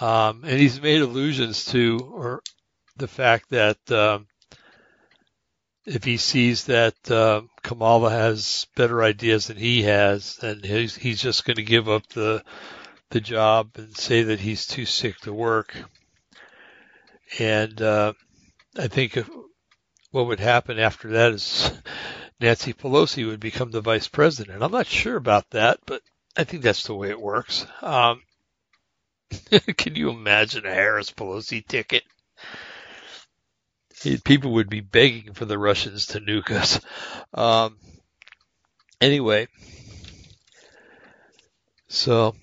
Um, and he's made allusions to or the fact that um, if he sees that uh, Kamala has better ideas than he has, then he's, he's just going to give up the the job and say that he's too sick to work. And uh, I think if, what would happen after that is Nancy Pelosi would become the vice president. I'm not sure about that, but I think that's the way it works. Um, Can you imagine a Harris Pelosi ticket? People would be begging for the Russians to nuke us. Um, anyway, so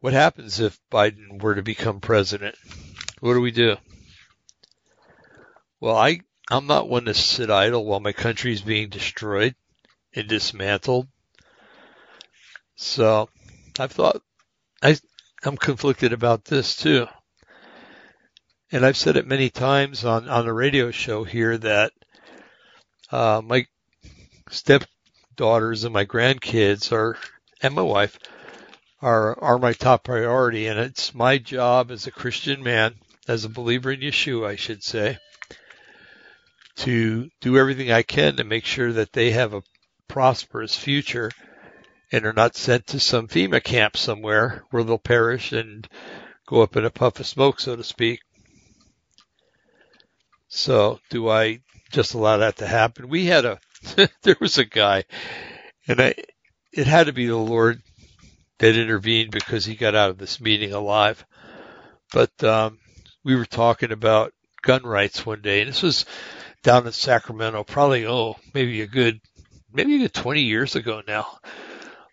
what happens if Biden were to become president? What do we do? Well, I, I'm not one to sit idle while my country is being destroyed and dismantled. So I've thought, I, I'm conflicted about this too. And I've said it many times on, on the radio show here that uh, my stepdaughters and my grandkids are, and my wife are, are my top priority. And it's my job as a Christian man, as a believer in Yeshua, I should say, to do everything I can to make sure that they have a prosperous future and are not sent to some FEMA camp somewhere where they'll perish and go up in a puff of smoke, so to speak. So do I just allow that to happen? We had a, there was a guy and I, it had to be the Lord that intervened because he got out of this meeting alive. But, um, we were talking about gun rights one day and this was down in Sacramento, probably, oh, maybe a good, maybe a good 20 years ago now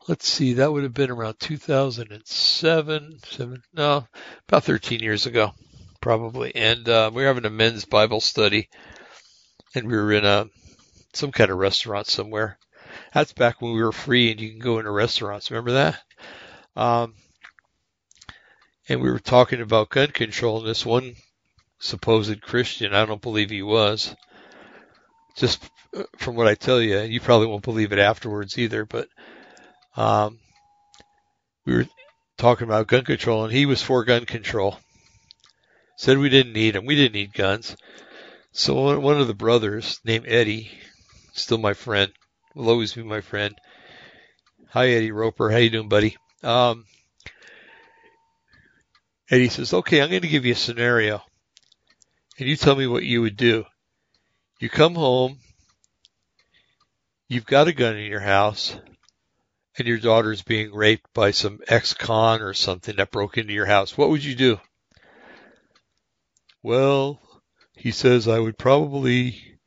let's see, that would have been around 2007, seven, no, about 13 years ago, probably. And uh, we were having a men's Bible study, and we were in a some kind of restaurant somewhere. That's back when we were free and you can go into restaurants. Remember that? Um, and we were talking about gun control, and this one supposed Christian, I don't believe he was. Just uh, from what I tell you, you probably won't believe it afterwards either, but um, we were talking about gun control, and he was for gun control. Said we didn't need them. We didn't need guns. So one of the brothers named Eddie, still my friend, will always be my friend. Hi Eddie Roper, how you doing, buddy? Um, Eddie says, "Okay, I'm going to give you a scenario, and you tell me what you would do. You come home, you've got a gun in your house, and your daughter's being raped by some ex-con or something that broke into your house. What would you do?" Well, he says, I would probably,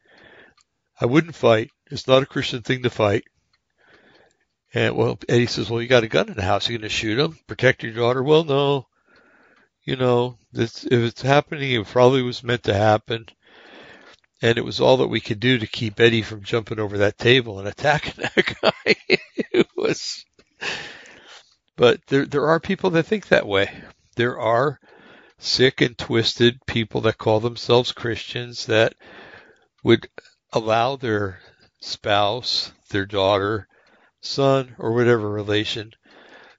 I wouldn't fight. It's not a Christian thing to fight. And well, Eddie says, well, you got a gun in the house. You're going to shoot him, protect your daughter. Well, no, you know, this, if it's happening, it probably was meant to happen. And it was all that we could do to keep Eddie from jumping over that table and attacking that guy. it was, but there, there are people that think that way. There are sick and twisted people that call themselves Christians that would allow their spouse, their daughter, son, or whatever relation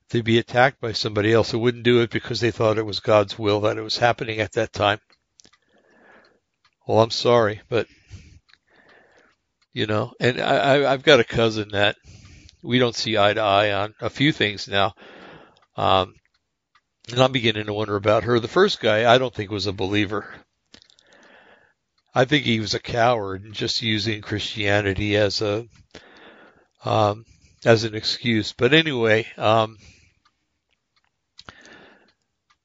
to be attacked by somebody else who wouldn't do it because they thought it was God's will that it was happening at that time. Well, I'm sorry, but you know, and I, I've got a cousin that we don't see eye to eye on a few things now. Um, and I'm beginning to wonder about her. The first guy, I don't think was a believer. I think he was a coward and just using Christianity as a, um, as an excuse. But anyway, um,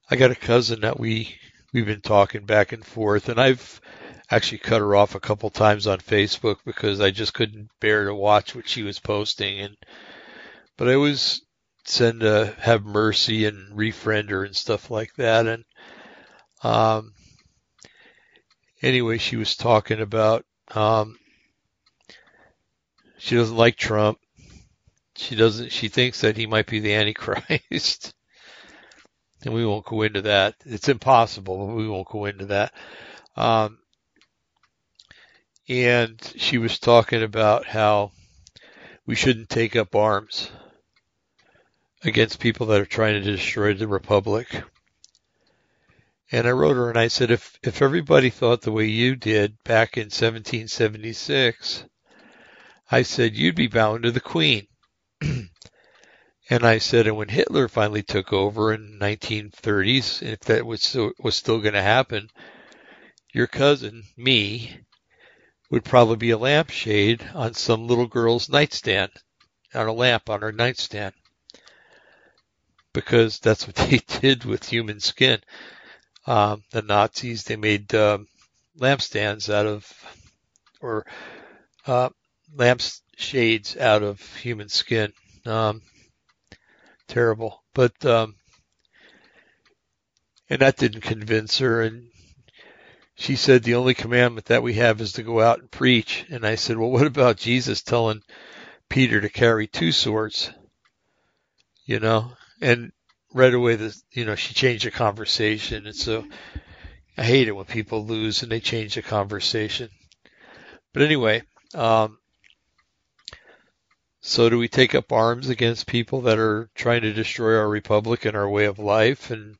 I got a cousin that we, we've been talking back and forth and I've actually cut her off a couple times on Facebook because I just couldn't bear to watch what she was posting and, but I was send a have mercy and refriend her and stuff like that. And um, anyway, she was talking about um, she doesn't like Trump. She doesn't. She thinks that he might be the Antichrist. and we won't go into that. It's impossible, but we won't go into that. Um, and she was talking about how we shouldn't take up arms against people that are trying to destroy the republic. And I wrote her and I said, if, if everybody thought the way you did back in 1776, I said, you'd be bound to the queen. and I said, and when Hitler finally took over in 1930s, if that was still, was still going to happen, your cousin, me, would probably be a lampshade on some little girl's nightstand, on a lamp on her nightstand because that's what they did with human skin. Um, the Nazis, they made um, lampstands out of, or uh, lamp shades out of human skin. Um, terrible, but um, and that didn't convince her. And she said the only commandment that we have is to go out and preach. And I said, well, what about Jesus telling Peter to carry two swords? You know, and right away the you know she changed the conversation. And so I hate it when people lose and they change the conversation. But anyway, um, so do we take up arms against people that are trying to destroy our republic and our way of life and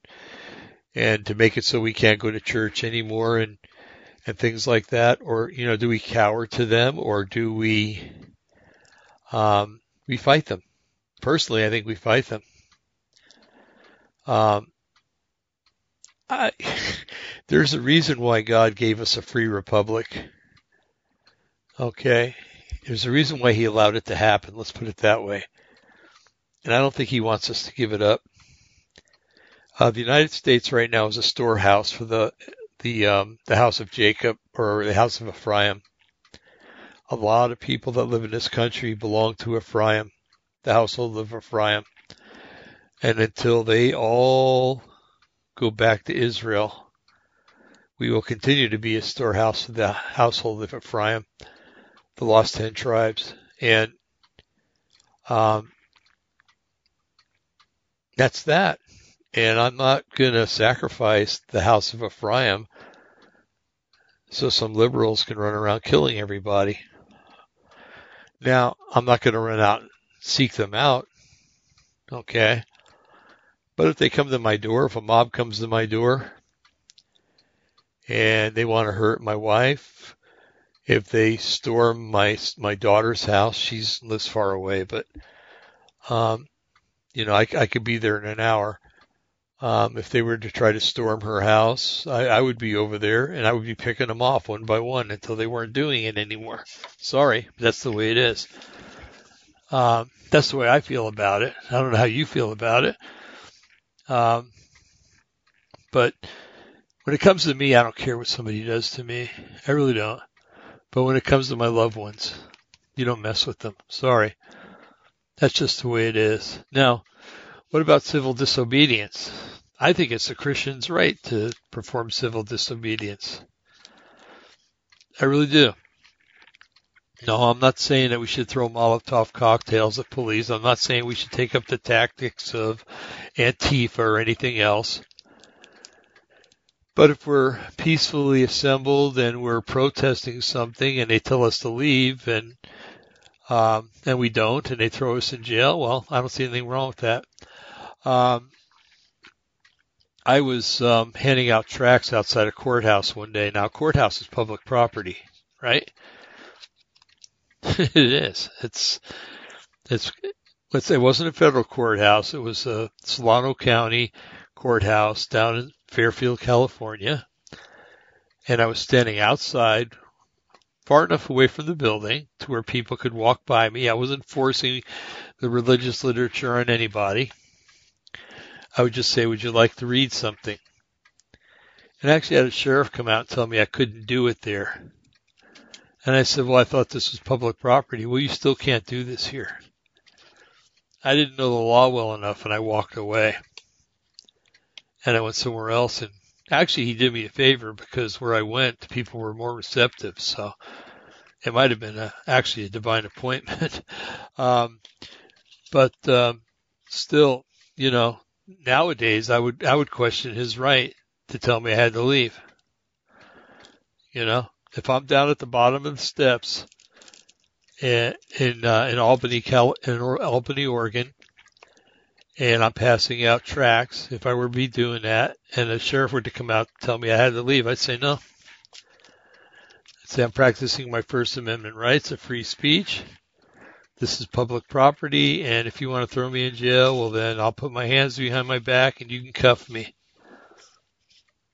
and to make it so we can't go to church anymore and and things like that? Or you know do we cower to them or do we um we fight them? Personally i think we fight them um, I, there's a reason why God gave us a free republic. Okay. There's a reason why he allowed it to happen. Let's put it that way. And I don't think he wants us to give it up. Uh, the United States right now is a storehouse for the, the, um, the house of Jacob or the house of Ephraim. A lot of people that live in this country belong to Ephraim, the household of Ephraim. And until they all go back to Israel, we will continue to be a storehouse of the household of Ephraim, the lost ten tribes. And um, that's that. And I'm not going to sacrifice the house of Ephraim so some liberals can run around killing everybody. Now, I'm not going to run out and seek them out. Okay But if they come to my door, if a mob comes to my door and they want to hurt my wife, if they storm my my daughter's house, she's lives far away, but um, you know, I, I could be there in an hour. Um, if they were to try to storm her house, I, I would be over there and I would be picking them off one by one until they weren't doing it anymore. Sorry, that's the way it is. Um, that's the way I feel about it. I don't know how you feel about it. Um, but when it comes to me, I don't care what somebody does to me. I really don't. But when it comes to my loved ones, you don't mess with them. Sorry. That's just the way it is. Now, what about civil disobedience? I think it's a Christian's right to perform civil disobedience. I really do. No, I'm not saying that we should throw Molotov cocktails at police. I'm not saying we should take up the tactics of Antifa or anything else. But if we're peacefully assembled and we're protesting something and they tell us to leave and um, and we don't and they throw us in jail, well, I don't see anything wrong with that. Um, I was um, handing out tracts outside a courthouse one day. Now, courthouse is public property, right? it is. It's it's let's say it wasn't a federal courthouse. It was a Solano County courthouse down in Fairfield, California. And I was standing outside far enough away from the building to where people could walk by me. I wasn't forcing the religious literature on anybody. I would just say, would you like to read something? And I actually had a sheriff come out and tell me I couldn't do it there. And I said, well, I thought this was public property. Well, you still can't do this here. I didn't know the law well enough and I walked away. And I went somewhere else and actually he did me a favor because where I went, people were more receptive. So it might have been a, actually a divine appointment. um, but, um, still, you know, nowadays I would, I would question his right to tell me I had to leave. You know, if I'm down at the bottom of the steps in in, uh, in Albany, Cal, in Albany, Oregon, and I'm passing out tracts, if I were to be doing that, and the sheriff were to come out and tell me I had to leave, I'd say no. I'd say I'm practicing my First Amendment rights of free speech. This is public property, and if you want to throw me in jail, well then I'll put my hands behind my back and you can cuff me.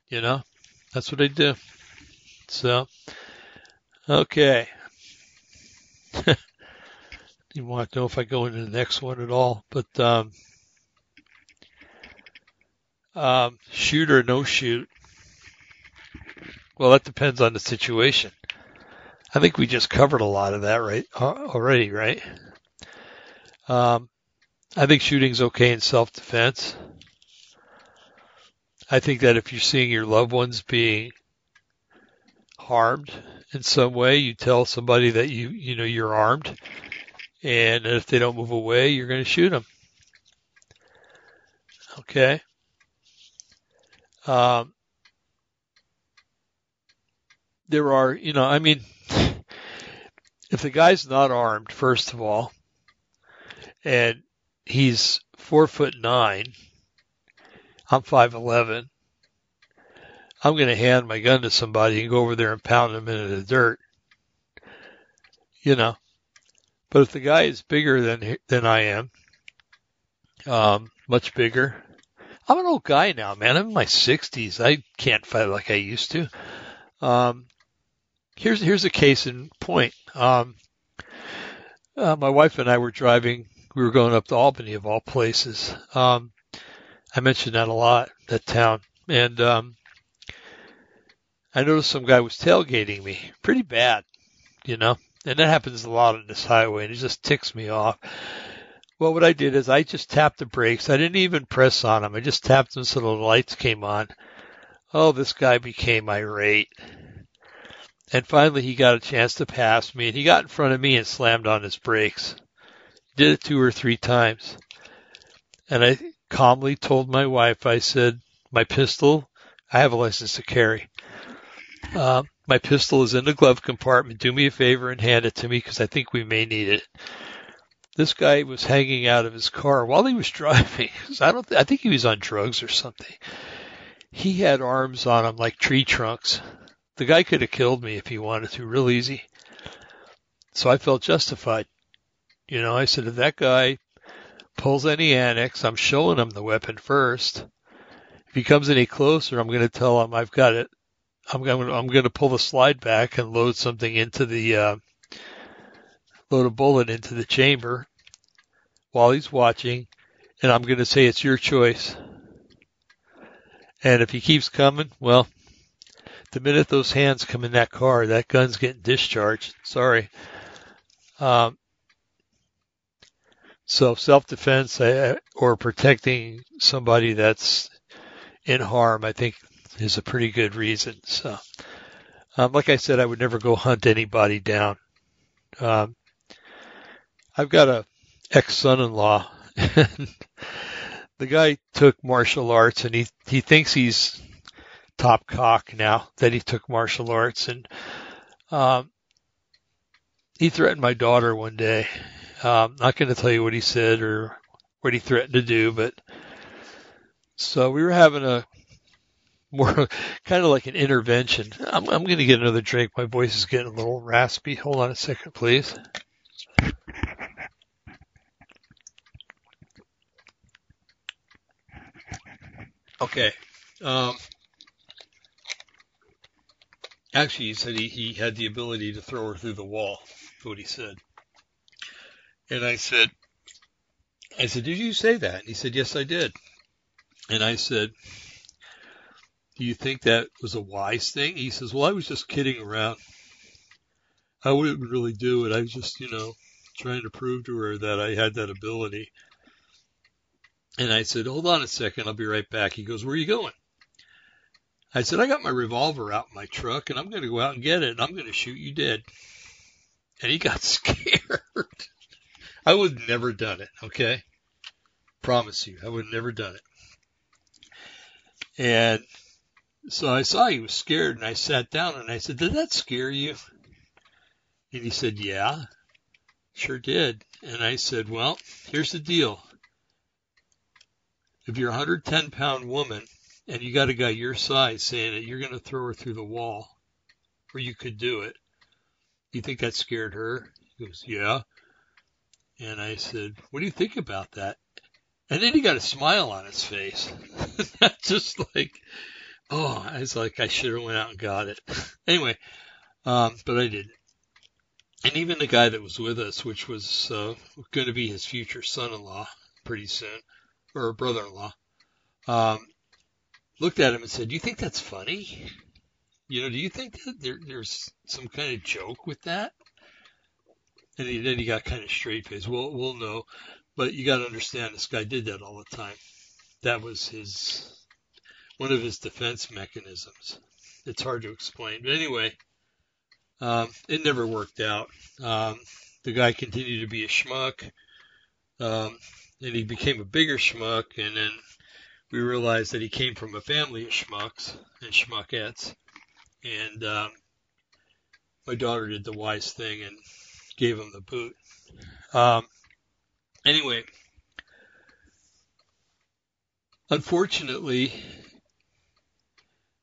You know, that's what I do. So, okay. you want to know if I go into the next one at all, but um, um, shoot or no shoot. Well, that depends on the situation. I think we just covered a lot of that right already, right? Um, I think shooting's okay in self-defense. I think that if you're seeing your loved ones being harmed in some way, you tell somebody that you you know you're armed, and if they don't move away, you're going to shoot them. Okay. Um, there are, you know, I mean, if the guy's not armed, first of all, and he's four foot nine, I'm five eleven, I'm going to hand my gun to somebody and go over there and pound them into the dirt. You know, but if the guy is bigger than than I am, um, much bigger, I'm an old guy now, man. I'm in my 60s. I can't fight like I used to. Um, here's here's a case in point. Um, uh, my wife and I were driving. We were going up to Albany, of all places. Um, I mentioned that a lot, that town, and um, I noticed some guy was tailgating me pretty bad, you know, and that happens a lot on this highway and it just ticks me off. Well, what I did is I just tapped the brakes. I didn't even press on them. I just tapped them so the lights came on. Oh, this guy became irate. And finally he got a chance to pass me and he got in front of me and slammed on his brakes. Did it two or three times. And I calmly told my wife, I said, my pistol, I have a license to carry. Uh, my pistol is in the glove compartment. Do me a favor and hand it to me because I think we may need it. this guy was hanging out of his car while he was driving. I don't, I think he was on drugs or something. He had arms on him like tree trunks. The guy could have killed me if he wanted to, real easy. So I felt justified. You know, I said, if that guy pulls any annex, I'm showing him the weapon first. If he comes any closer, I'm going to tell him I've got it. I'm going to, I'm going to pull the slide back and load something into the, uh, load a bullet into the chamber while he's watching. And I'm going to say it's your choice. And if he keeps coming, well, the minute those hands come in that car, that gun's getting discharged. Sorry. Um, so self-defense or protecting somebody that's in harm, I think, is a pretty good reason. So, um, like I said, I would never go hunt anybody down. Um, I've got a ex-son-in-law. the guy took martial arts, and he he thinks he's top cock now that he took martial arts, and um, he threatened my daughter one day. Um, not going to tell you what he said or what he threatened to do, but so we were having a more kind of like an intervention. I'm, I'm going to get another drink. My voice is getting a little raspy. Hold on a second, please. Okay. Um, actually, he said he, he had the ability to throw her through the wall. What he said. And I said, I said, did you say that? And he said, yes, I did. And I said, do you think that was a wise thing? He says, well, I was just kidding around. I wouldn't really do it. I was just, you know, trying to prove to her that I had that ability. And I said, hold on a second. I'll be right back. He goes, where are you going? I said, I got my revolver out in my truck and I'm going to go out and get it and I'm going to shoot you dead. And he got scared. I would have never done it. Okay. Promise you, I would have never done it. And so I saw he was scared and I sat down and I said, did that scare you? And he said, yeah, sure did. And I said, well, here's the deal if you're a 110 pound woman and you got a guy your size saying that you're going to throw her through the wall, or you could do it, you think that scared her? He goes, yeah. And I said, what do you think about that? And then he got a smile on his face. That's Just like, oh, I was like, I should have went out and got it. anyway, um, but I didn't. And even the guy that was with us, which was uh, going to be his future son-in-law pretty soon, or brother-in-law, um, looked at him and said, "Do you think that's funny? You know, do you think that there, there's some kind of joke with that?" And he, then he got kind of straight faced. Well, we'll know, but you got to understand this guy did that all the time. That was his one of his defense mechanisms. It's hard to explain, but anyway, um, it never worked out. Um, the guy continued to be a schmuck. Um, and he became a bigger schmuck, and then we realized that he came from a family of schmucks and schmuckettes, and um, my daughter did the wise thing and gave him the boot. Um, anyway, unfortunately,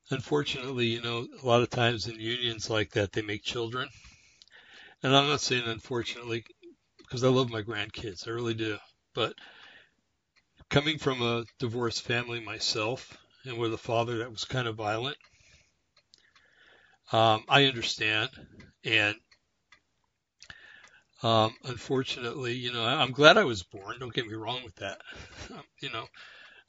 unfortunately, you know, a lot of times in unions like that, they make children. And I'm not saying unfortunately, because I love my grandkids, I really do. But coming from a divorced family myself and with a father that was kind of violent, um, I understand. And um, unfortunately, you know, I'm glad I was born. Don't get me wrong with that. You know,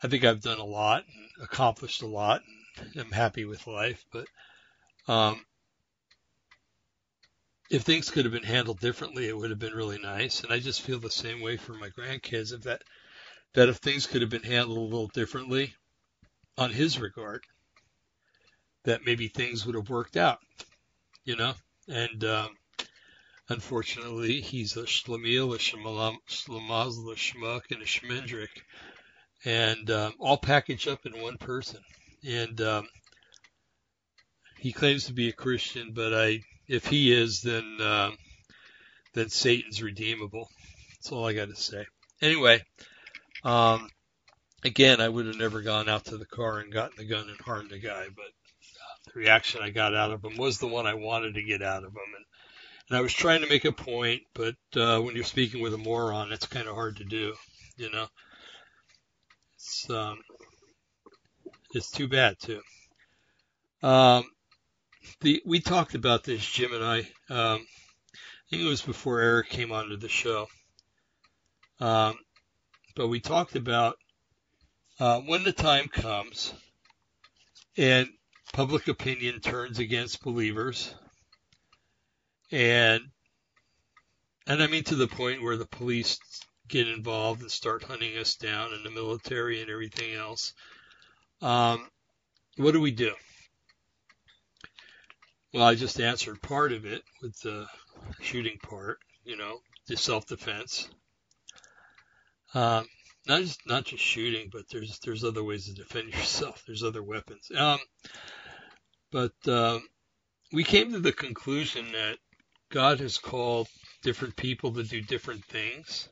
I think I've done a lot and accomplished a lot and I'm happy with life. But um, if things could have been handled differently, it would have been really nice. And I just feel the same way for my grandkids. If that that if things could have been handled a little differently on his regard, that maybe things would have worked out, you know. And um, unfortunately, he's a schlemiel, a schlemazl, a schmuck, and a schmendrick, and um, all packaged up in one person. And um, he claims to be a Christian, but I if he is, then uh, then Satan's redeemable, That's all I got to say. Anyway, um, again, I would have never gone out to the car and gotten the gun and harmed the guy, but uh, the reaction I got out of him was the one I wanted to get out of him. And, and I was trying to make a point, but uh, when you're speaking with a moron, it's kind of hard to do, you know. It's um, it's too bad too. Um, the we talked about this, Jim and I. Um, I think it was before Eric came onto the show. Um, but we talked about uh, when the time comes and public opinion turns against believers, and and I mean to the point where the police get involved and start hunting us down, and the military and everything else. Um, what do we do? Well, I just answered part of it with the shooting part, you know, the self-defense. Um, not just not just shooting, but there's there's other ways to defend yourself. There's other weapons. Um, but uh, we came to the conclusion that God has called different people to do different things.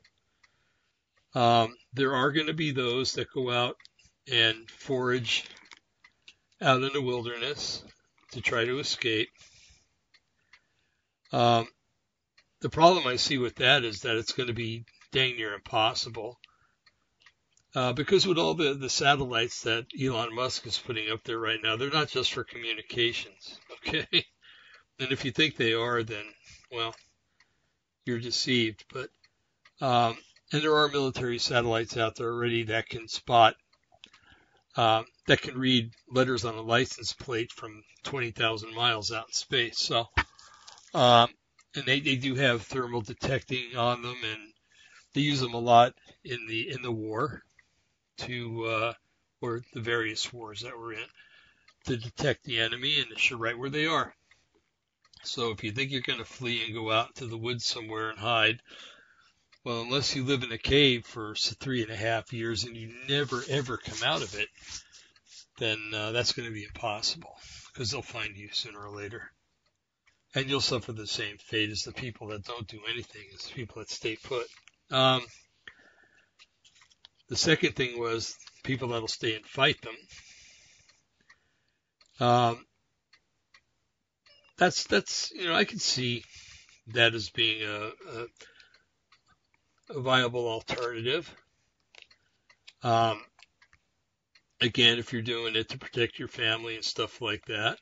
Um, there are going to be those that go out and forage out in the wilderness to try to escape. Um, the problem I see with that is that it's going to be dang near impossible. Uh, because with all the, the satellites that Elon Musk is putting up there right now, they're not just for communications, okay? And if you think they are, then, well, you're deceived. But, um, and there are military satellites out there already that can spot uh, that can read letters on a license plate from 20,000 miles out in space. So, um, and they, they do have thermal detecting on them, and they use them a lot in the in the war to uh, or the various wars that we're in to detect the enemy and to show right where they are. So if you think you're going to flee and go out into the woods somewhere and hide, well, unless you live in a cave for three and a half years and you never ever come out of it, then uh, that's going to be impossible because they'll find you sooner or later. And you'll suffer the same fate as the people that don't do anything, as the people that stay put. Um, the second thing was people that'll stay and fight them. Um, that's that's you know I can see that as being a, a a viable alternative. Um, again, if you're doing it to protect your family and stuff like that,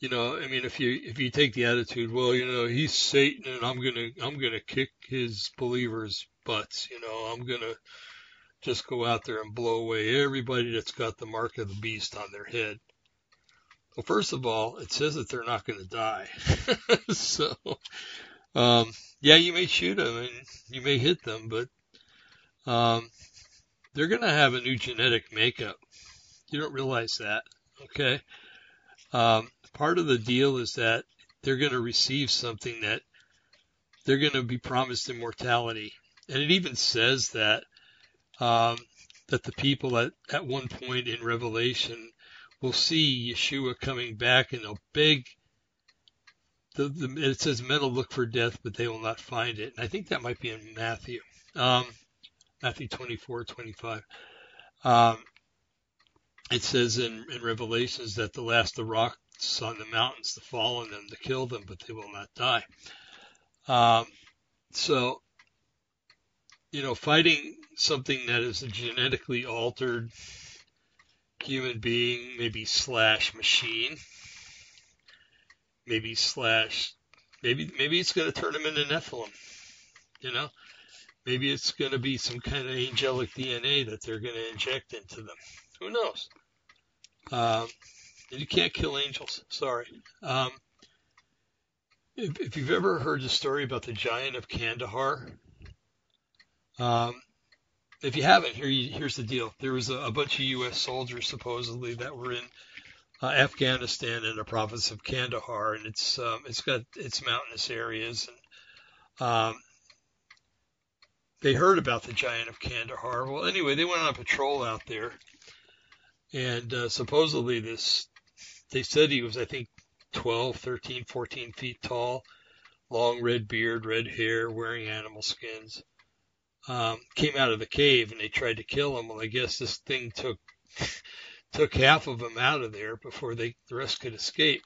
you know, I mean, if you if you take the attitude, well, you know, he's Satan, and I'm gonna I'm gonna kick his believers' butts. You know, I'm gonna just go out there and blow away everybody that's got the mark of the beast on their head. Well, first of all, it says that they're not going to die. so, um, yeah, you may shoot them and you may hit them, but um, they're going to have a new genetic makeup. You don't realize that, okay? Um, part of the deal is that they're going to receive something that they're going to be promised immortality, and it even says that um, that the people at at one point in Revelation will see Yeshua coming back and they'll beg the, the, it says men will look for death, but they will not find it. And I think that might be in Matthew, um, Matthew 24, 25. Um, it says in, in Revelations that the last the rocks on the mountains to fall on them to kill them, but they will not die. Um, so, you know, fighting something that is a genetically altered human being, maybe slash machine, maybe slash maybe maybe it's going to turn them into Nephilim. You know, maybe it's going to be some kind of angelic DNA that they're going to inject into them. Who knows? Um, you can't kill angels. Sorry. Um, if, if, you've ever heard the story about the giant of Kandahar, um, if you haven't, here you, here's the deal. There was a, a bunch of U.S. soldiers supposedly that were in uh, Afghanistan and the province of Kandahar, and it's um, it's got its mountainous areas. And um, they heard about the giant of Kandahar. Well, anyway, they went on a patrol out there, and uh, supposedly this, they said he was, I think, 12, 13, 14 feet tall, long red beard, red hair, wearing animal skins, um, came out of the cave and they tried to kill him. Well, I guess this thing took took half of them out of there before they the rest could escape.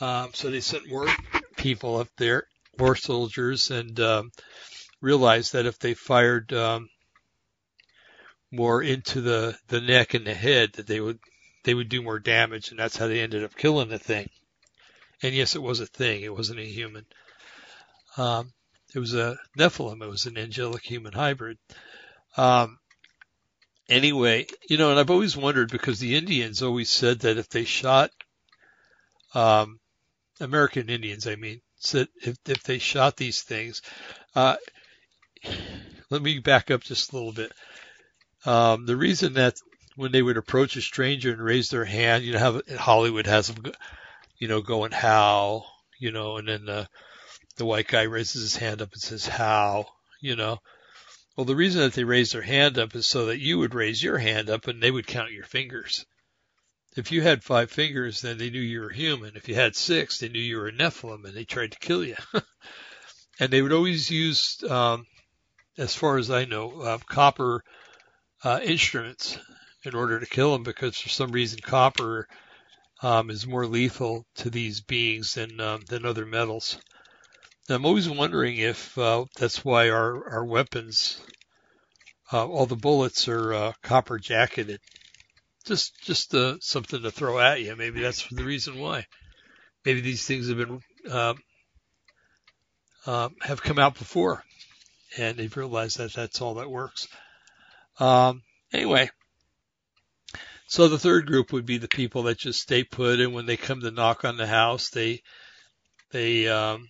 Um, so they sent more people up there, more soldiers, and um, realized that if they fired um, more into the the neck and the head, that they would they would do more damage, and that's how they ended up killing the thing. And yes, it was a thing; it wasn't a human. Um, it was a Nephilim. It was an angelic human hybrid. Um, anyway, you know, and I've always wondered because the Indians always said that if they shot um, American Indians, I mean, said if if they shot these things, uh, let me back up just a little bit. Um, the reason that when they would approach a stranger and raise their hand, you know Hollywood has them, you know, going how, you know, and then the the white guy raises his hand up and says how, you know. Well, the reason that they raise their hand up is so that you would raise your hand up and they would count your fingers. If you had five fingers, then they knew you were human. If you had six, they knew you were a Nephilim and they tried to kill you. and they would always use, um, as far as I know, uh, copper uh, instruments in order to kill them because for some reason copper um, is more lethal to these beings than um, than other metals. I'm always wondering if uh, that's why our, our weapons, uh, all the bullets are uh, copper jacketed. Just just uh, something to throw at you. Maybe that's the reason why. Maybe these things have been uh, uh, have come out before, and they've realized that that's all that works. Um, anyway, so the third group would be the people that just stay put, and when they come to knock on the house, they they um,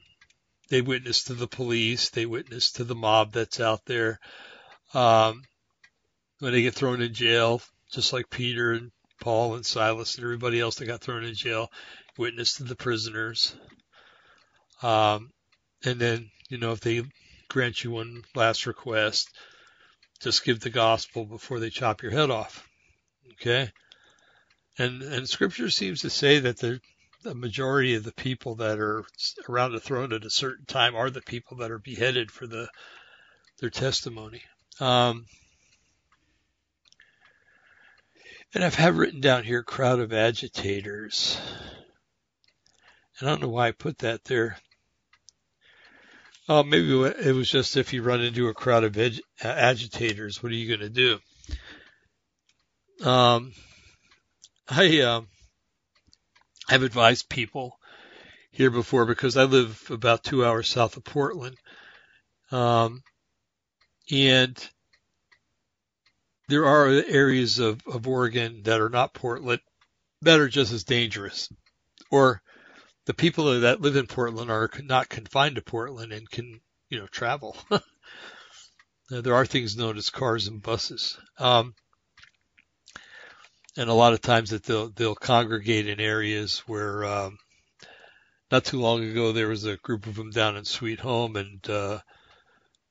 they witness to the police. They witness to the mob that's out there. Um, when they get thrown in jail, just like Peter and Paul and Silas and everybody else that got thrown in jail, witness to the prisoners. Um, and then, you know, if they grant you one last request, just give the gospel before they chop your head off. Okay? And, and scripture seems to say that there, the majority of the people that are around the throne at a certain time are the people that are beheaded for the their testimony. Um, and I've have written down here crowd of agitators. And I don't know why I put that there. Oh, maybe it was just if you run into a crowd of ag- agitators, what are you going to do? Um, I, um, I've advised people here before because I live about two hours south of Portland. Um, and there are areas of, of Oregon that are not Portland that are just as dangerous. Or the people that live in Portland are not confined to Portland and can, you know, travel. there are things known as cars and buses. Um, and a lot of times that they'll they'll congregate in areas where um, not too long ago there was a group of them down in Sweet Home and uh,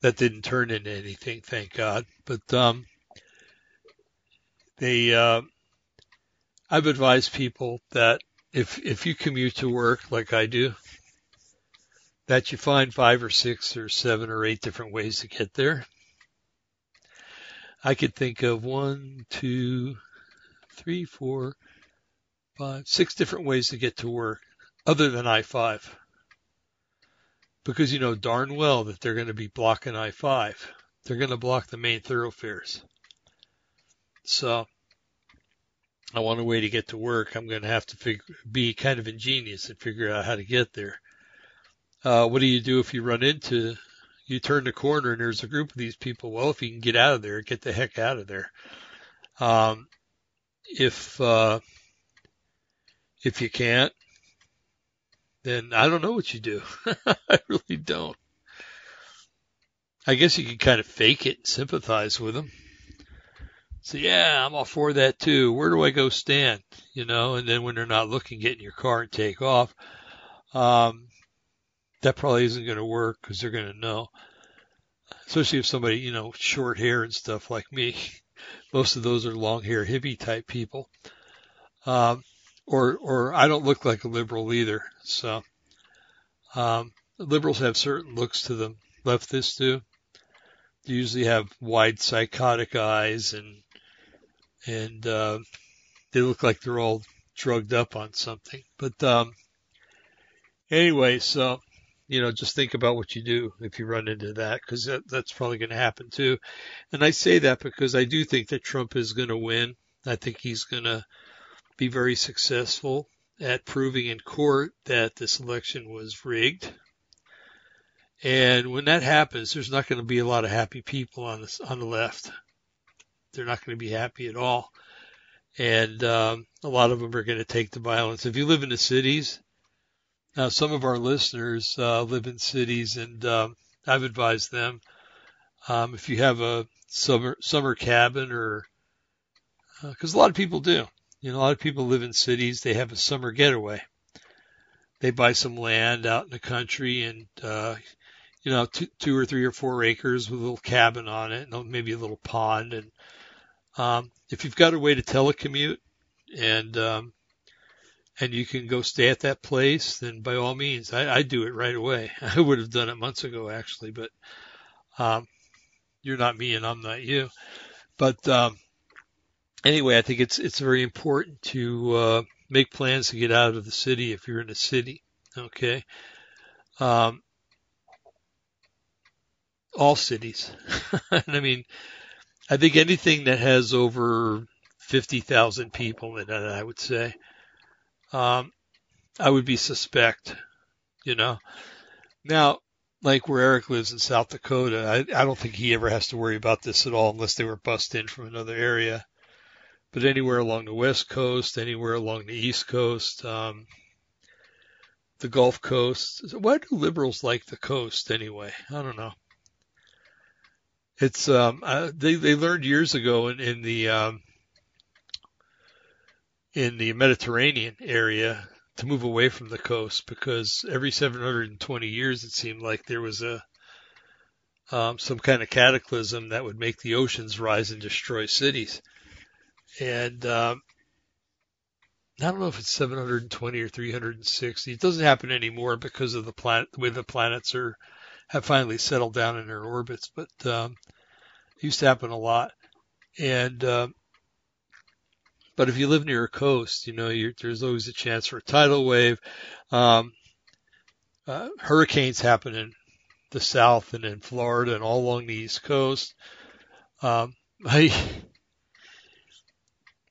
that didn't turn into anything, thank God. But um, they uh, I've advised people that if if you commute to work like I do, that you find five or six or seven or eight different ways to get there. I could think of one, two, three, four, five, six different ways to get to work other than I-5. Because you know darn well that they're going to be blocking I-5. They're going to block the main thoroughfares. So I want a way to get to work. I'm going to have to figure, be kind of ingenious and figure out how to get there. Uh, what do you do if you run into, you turn the corner and there's a group of these people? Well, if you can get out of there, get the heck out of there. Um, if uh, if you can't, then I don't know what you do. I really don't. I guess you could kind of fake it and sympathize with them. So yeah, I'm all for that too. Where do I go stand? You know, and then when they're not looking, get in your car and take off. Um, that probably isn't going to work because they're going to know. Especially if somebody, you know, short hair and stuff like me. Most of those are long hair hippie type people. Um, or, or I don't look like a liberal either. So, um, liberals have certain looks to them. Leftists do. They usually have wide psychotic eyes and and uh, they look like they're all drugged up on something. But um, anyway, so you know, just think about what you do if you run into that, because that, that's probably going to happen too. And I say that because I do think that Trump is going to win. I think he's going to be very successful at proving in court that this election was rigged. And when that happens, there's not going to be a lot of happy people on the on the left. They're not going to be happy at all, and um, a lot of them are going to take the violence. If you live in the cities, now some of our listeners uh, live in cities, and um, I've advised them um, if you have a summer summer cabin or because uh, a lot of people do. You know, a lot of people live in cities. They have a summer getaway. They buy some land out in the country and, uh, you know, two, two or three or four acres with a little cabin on it and maybe a little pond. And, um, if you've got a way to telecommute and, um, and you can go stay at that place, then by all means, I, I do it right away. I would have done it months ago, actually, but, um, you're not me and I'm not you. But, um, anyway, I think it's it's very important to uh, make plans to get out of the city if you're in a city. Okay, um, all cities. I mean, I think anything that has over fifty thousand people in it, I would say, um, I would be suspect. You know, now. Like where Eric lives in South Dakota, I, I don't think he ever has to worry about this at all unless they were bussed in from another area but anywhere along the west coast, anywhere along the east coast, um, the Gulf Coast. Why do liberals like the coast anyway? I don't know. It's um, uh, they they learned years ago in, in the um, in the Mediterranean area to move away from the coast because every 720 years it seemed like there was a um, some kind of cataclysm that would make the oceans rise and destroy cities. And um, I don't know if it's 720 or 360. It doesn't happen anymore because of the planet, the way the planets are have finally settled down in their orbits. But um, it used to happen a lot. And um, but if you live near a coast, you know there's always a chance for a tidal wave. Um, uh, hurricanes happen in the south and in Florida and all along the east coast. Um, I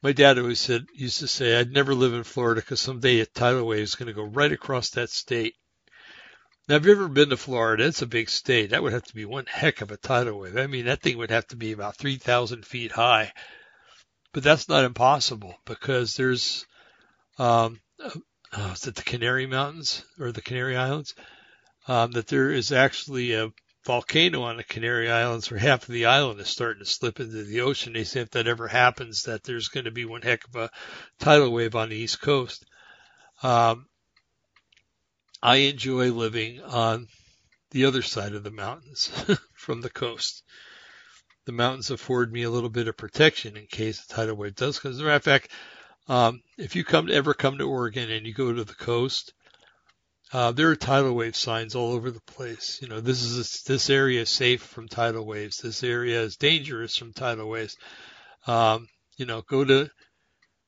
my dad always said, used to say, I'd never live in Florida because someday a tidal wave is going to go right across that state. Now, have you ever been to Florida? It's a big state. That would have to be one heck of a tidal wave. I mean, that thing would have to be about 3,000 feet high. But that's not impossible because there's, um, uh, is it the Canary Mountains or the Canary Islands? Um, that there is actually a volcano on the Canary Islands where half of the island is starting to slip into the ocean. They say if that ever happens, that there's going to be one heck of a tidal wave on the East Coast. Um, I enjoy living on the other side of the mountains from the coast. The mountains afford me a little bit of protection in case a tidal wave does come. As a matter of fact, um, if you come to ever come to Oregon and you go to the coast, uh, there are tidal wave signs all over the place. You know, this is this area is safe from tidal waves. This area is dangerous from tidal waves. Um, you know, go to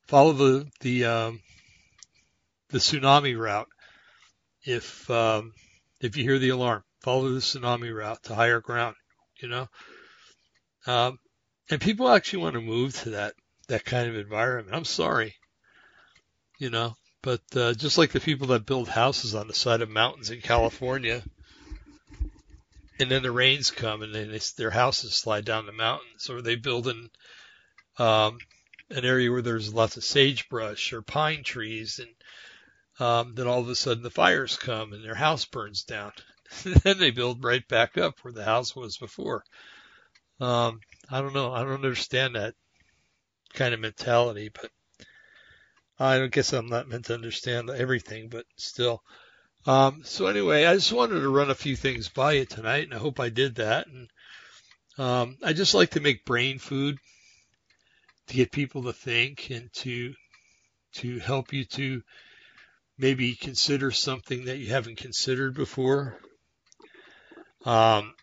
follow the the um, the tsunami route. If um, if you hear the alarm, follow the tsunami route to higher ground. You know, um, and people actually want to move to that that kind of environment. I'm sorry, you know, but uh, just like the people that build houses on the side of mountains in California, and then the rains come and then they, their houses slide down the mountains, or they build in um, an area where there's lots of sagebrush or pine trees, and um, then all of a sudden the fires come and their house burns down. then they build right back up where the house was before. Um, I don't know. I don't understand that kind of mentality, but I guess I'm not meant to understand everything, but still. Um, so anyway, I just wanted to run a few things by you tonight, and I hope I did that. And um, I just like to make brain food to get people to think and to to help you to maybe consider something that you haven't considered before. Um,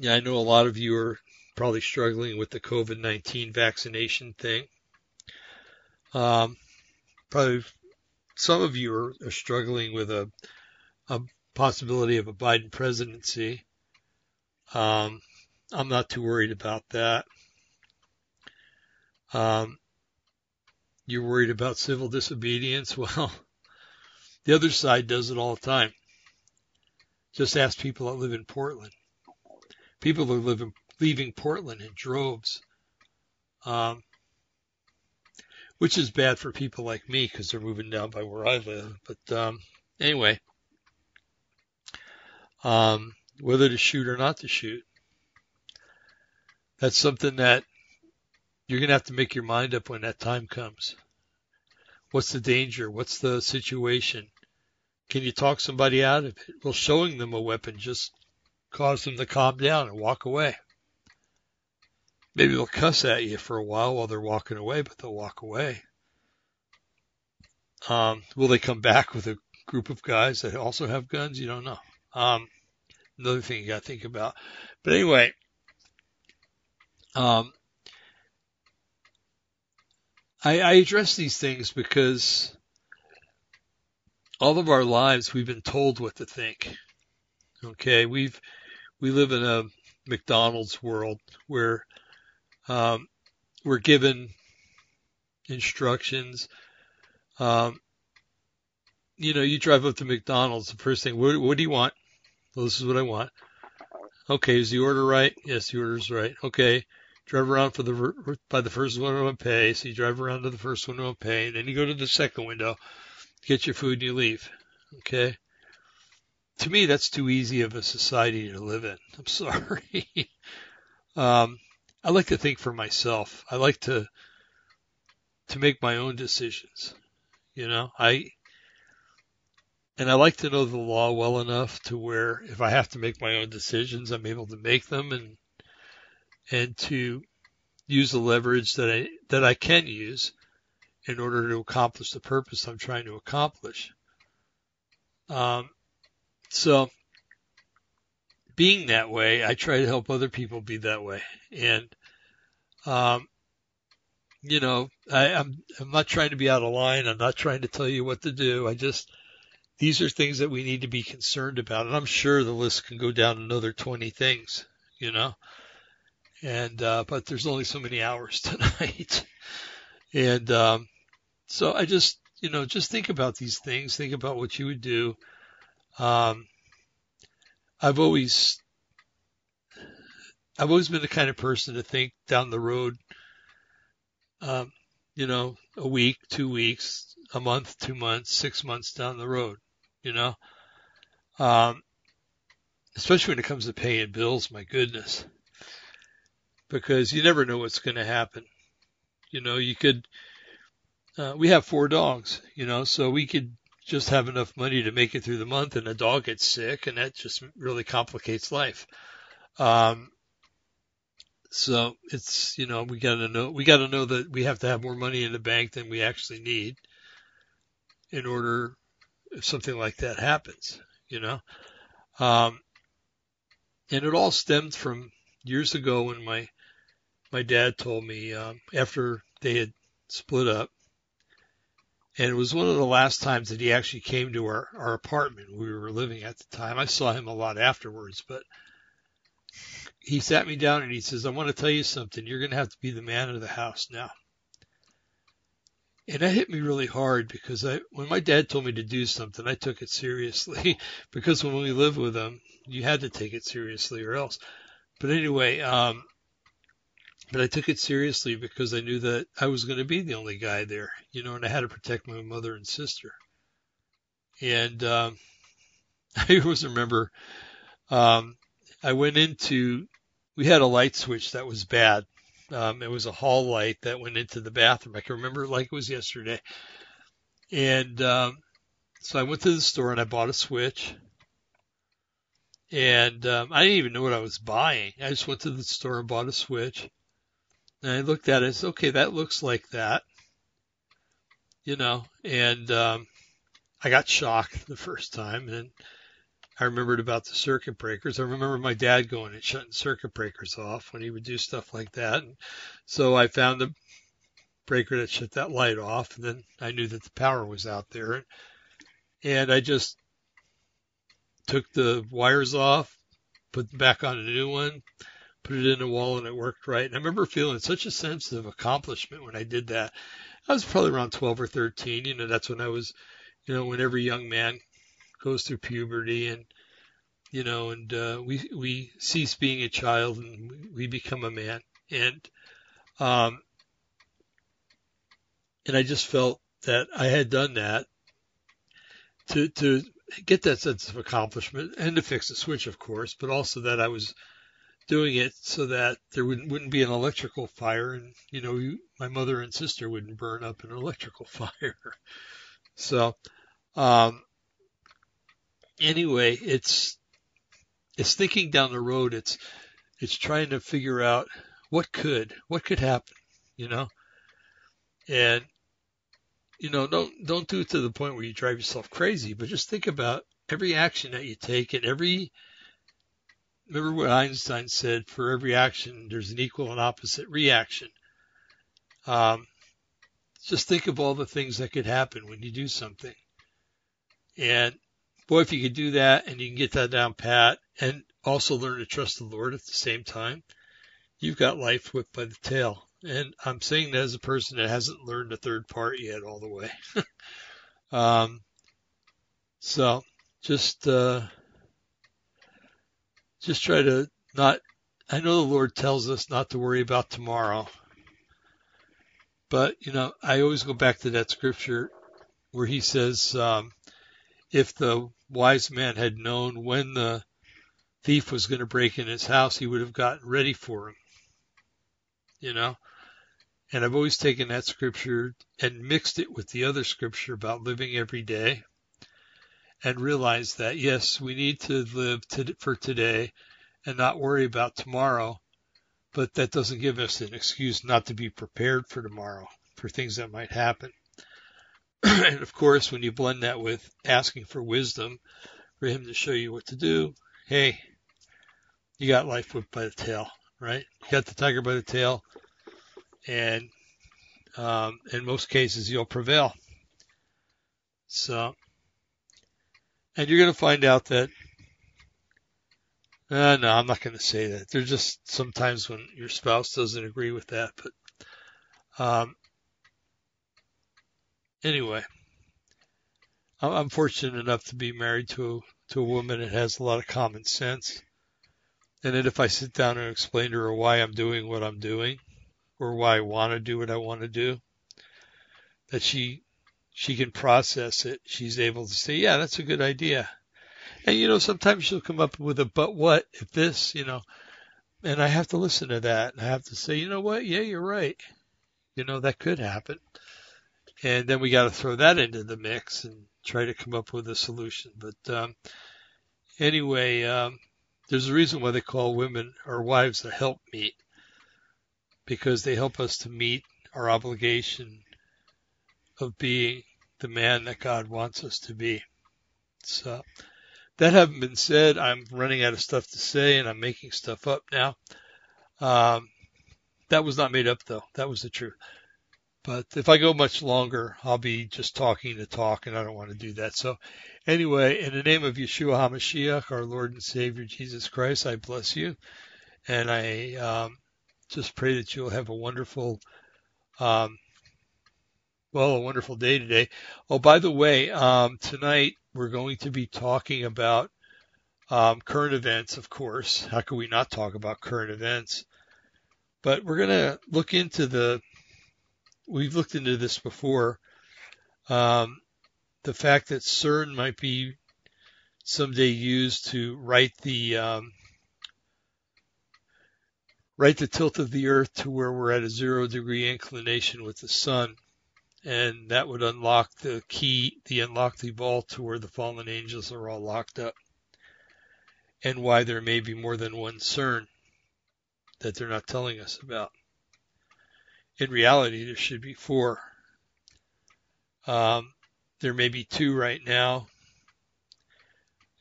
yeah, I know a lot of you are probably struggling with the COVID-19 vaccination thing. Um, probably some of you are, are struggling with a, a possibility of a Biden presidency. Um, I'm not too worried about that. Um, you're worried about civil disobedience? Well, the other side does it all the time. Just ask people that live in Portland. People are living, leaving Portland in droves, um, which is bad for people like me because they're moving down by where I live. But um, anyway, um, whether to shoot or not to shoot, that's something that you're going to have to make your mind up when that time comes. What's the danger? What's the situation? Can you talk somebody out of it? Well, showing them a weapon just cause them to calm down and walk away. Maybe they'll cuss at you for a while while they're walking away, but they'll walk away. Um, will they come back with a group of guys that also have guns? You don't know. Um, another thing you got to think about. But anyway, um, I, I address these things because all of our lives we've been told what to think. Okay, we've we live in a McDonald's world where um, we're given instructions. Um, you know, you drive up to McDonald's. The first thing, what, what do you want? Well, this is what I want. Okay, is the order right? Yes, the order's right. Okay, drive around for the by the first window and pay. So you drive around to the first window and pay, and then you go to the second window get your food and you leave. Okay. To me, that's too easy of a society to live in. I'm sorry. um, I like to think for myself. I like to to make my own decisions. You know, I and I like to know the law well enough to where if I have to make my own decisions, I'm able to make them and and to use the leverage that I that I can use in order to accomplish the purpose I'm trying to accomplish. Um, so being that way, I try to help other people be that way. And, um, you know, I, I'm, I'm not trying to be out of line. I'm not trying to tell you what to do. I just, these are things that we need to be concerned about. And I'm sure the list can go down another 20 things, you know, and, uh, but there's only so many hours tonight. And um, so I just, you know, just think about these things. Think about what you would do. Um, I've always, I've always been the kind of person to think down the road. Um, you know, a week, two weeks, a month, two months, six months down the road. You know, um, especially when it comes to paying bills. My goodness, because you never know what's going to happen. You know, you could, uh, we have four dogs, you know, so we could just have enough money to make it through the month and a dog gets sick and that just really complicates life. Um, so it's, you know, we gotta know, we gotta know that we have to have more money in the bank than we actually need in order if something like that happens, you know. Um, and it all stemmed from years ago when my my dad told me um, after they had split up. And it was one of the last times that he actually came to our, our apartment we were living at the time. I saw him a lot afterwards, but he sat me down and he says, I want to tell you something. You're going to have to be the man of the house now. And that hit me really hard because I, when my dad told me to do something, I took it seriously because when we lived with him, you had to take it seriously or else. But anyway, um, but I took it seriously because I knew that I was going to be the only guy there, you know, and I had to protect my mother and sister. And um, I always remember um, I went into, we had a light switch that was bad. Um, it was a hall light that went into the bathroom. I can remember it like it was yesterday. And um, so I went to the store and I bought a switch. And um, I didn't even know what I was buying. I just went to the store and bought a switch and I looked at it said, okay, that looks like that. You know, and um, I got shocked the first time, and I remembered about the circuit breakers. I remember my dad going and shutting circuit breakers off when he would do stuff like that. And so I found the breaker that shut that light off, and then I knew that the power was out there. And I just took the wires off, put them back on a new one, put it in the wall, and it worked right. And I remember feeling such a sense of accomplishment when I did that. I was probably around 12 or 13. You know, that's when I was, you know, when every young man goes through puberty and you know and uh, we we cease being a child and we become a man and um and I just felt that I had done that to to get that sense of accomplishment and to fix the switch of course but also that I was doing it so that there wouldn't wouldn't be an electrical fire and you know you, my mother and sister wouldn't burn up in an electrical fire so um anyway, it's it's thinking down the road. It's it's trying to figure out what could what could happen, you know, and you know don't don't do it to the point where you drive yourself crazy, but just think about every action that you take and every remember what Einstein said for every action there's an equal and opposite reaction. Um, just think of all the things that could happen when you do something. And boy, if you could do that and you can get that down pat and also learn to trust the Lord at the same time, you've got life whipped by the tail. And I'm saying that as a person that hasn't learned the third part yet all the way. um, so just, uh, just try to not, I know the Lord tells us not to worry about tomorrow, but you know, I always go back to that scripture where he says, um, if the wise man had known when the thief was going to break in his house, he would have gotten ready for him. You know? And I've always taken that scripture and mixed it with the other scripture about living every day and realize that, yes, we need to live to, for today and not worry about tomorrow, but that doesn't give us an excuse not to be prepared for tomorrow, for things that might happen. and of course, when you blend that with asking for wisdom for him to show you what to do, hey, you got life whipped by the tail, right? You got the tiger by the tail, and um, in most cases, you'll prevail. So, and you're going to find out that, uh, no, I'm not going to say that. There's just sometimes when your spouse doesn't agree with that, but um, anyway, I'm fortunate enough to be married to to a woman that has a lot of common sense, and that if I sit down and explain to her why I'm doing what I'm doing, or why I want to do what I want to do, that she she can process it. She's able to say, "Yeah, that's a good idea." And you know, sometimes she'll come up with a "but what if this," you know, and I have to listen to that. And I have to say, "You know what? Yeah, you're right. You know, that could happen." and then we got to throw that into the mix and try to come up with a solution. But um, anyway, um, there's a reason why they call women or wives a help meet because they help us to meet our obligation of being the man that God wants us to be. So that having been said, I'm running out of stuff to say and I'm making stuff up now. Um, that was not made up though. That was the truth. But if I go much longer, I'll be just talking to talk, and I don't want to do that. So, anyway, in the name of Yeshua HaMashiach, our Lord and Savior Jesus Christ, I bless you. And I um, just pray that you'll have a wonderful, um, well, a wonderful day today. Oh, by the way, um, tonight we're going to be talking about um, current events, of course. How could we not talk about current events? But we're going to look into the we've looked into this before. Um, the fact that CERN might be someday used to right the um, right the tilt of the Earth to where we're at a zero degree inclination with the sun, and that would unlock the key, the unlock the vault to where the fallen angels are all locked up, and why there may be more than one CERN that they're not telling us about in reality, there should be four. Um, there may be two right now,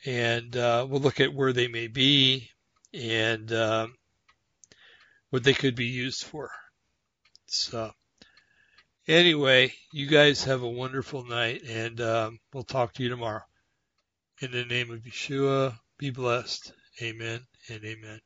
and uh, we'll look at where they may be and um, what they could be used for. So anyway, you guys have a wonderful night, and um, we'll talk to you tomorrow. In the name of Yeshua, be blessed. Amen and amen.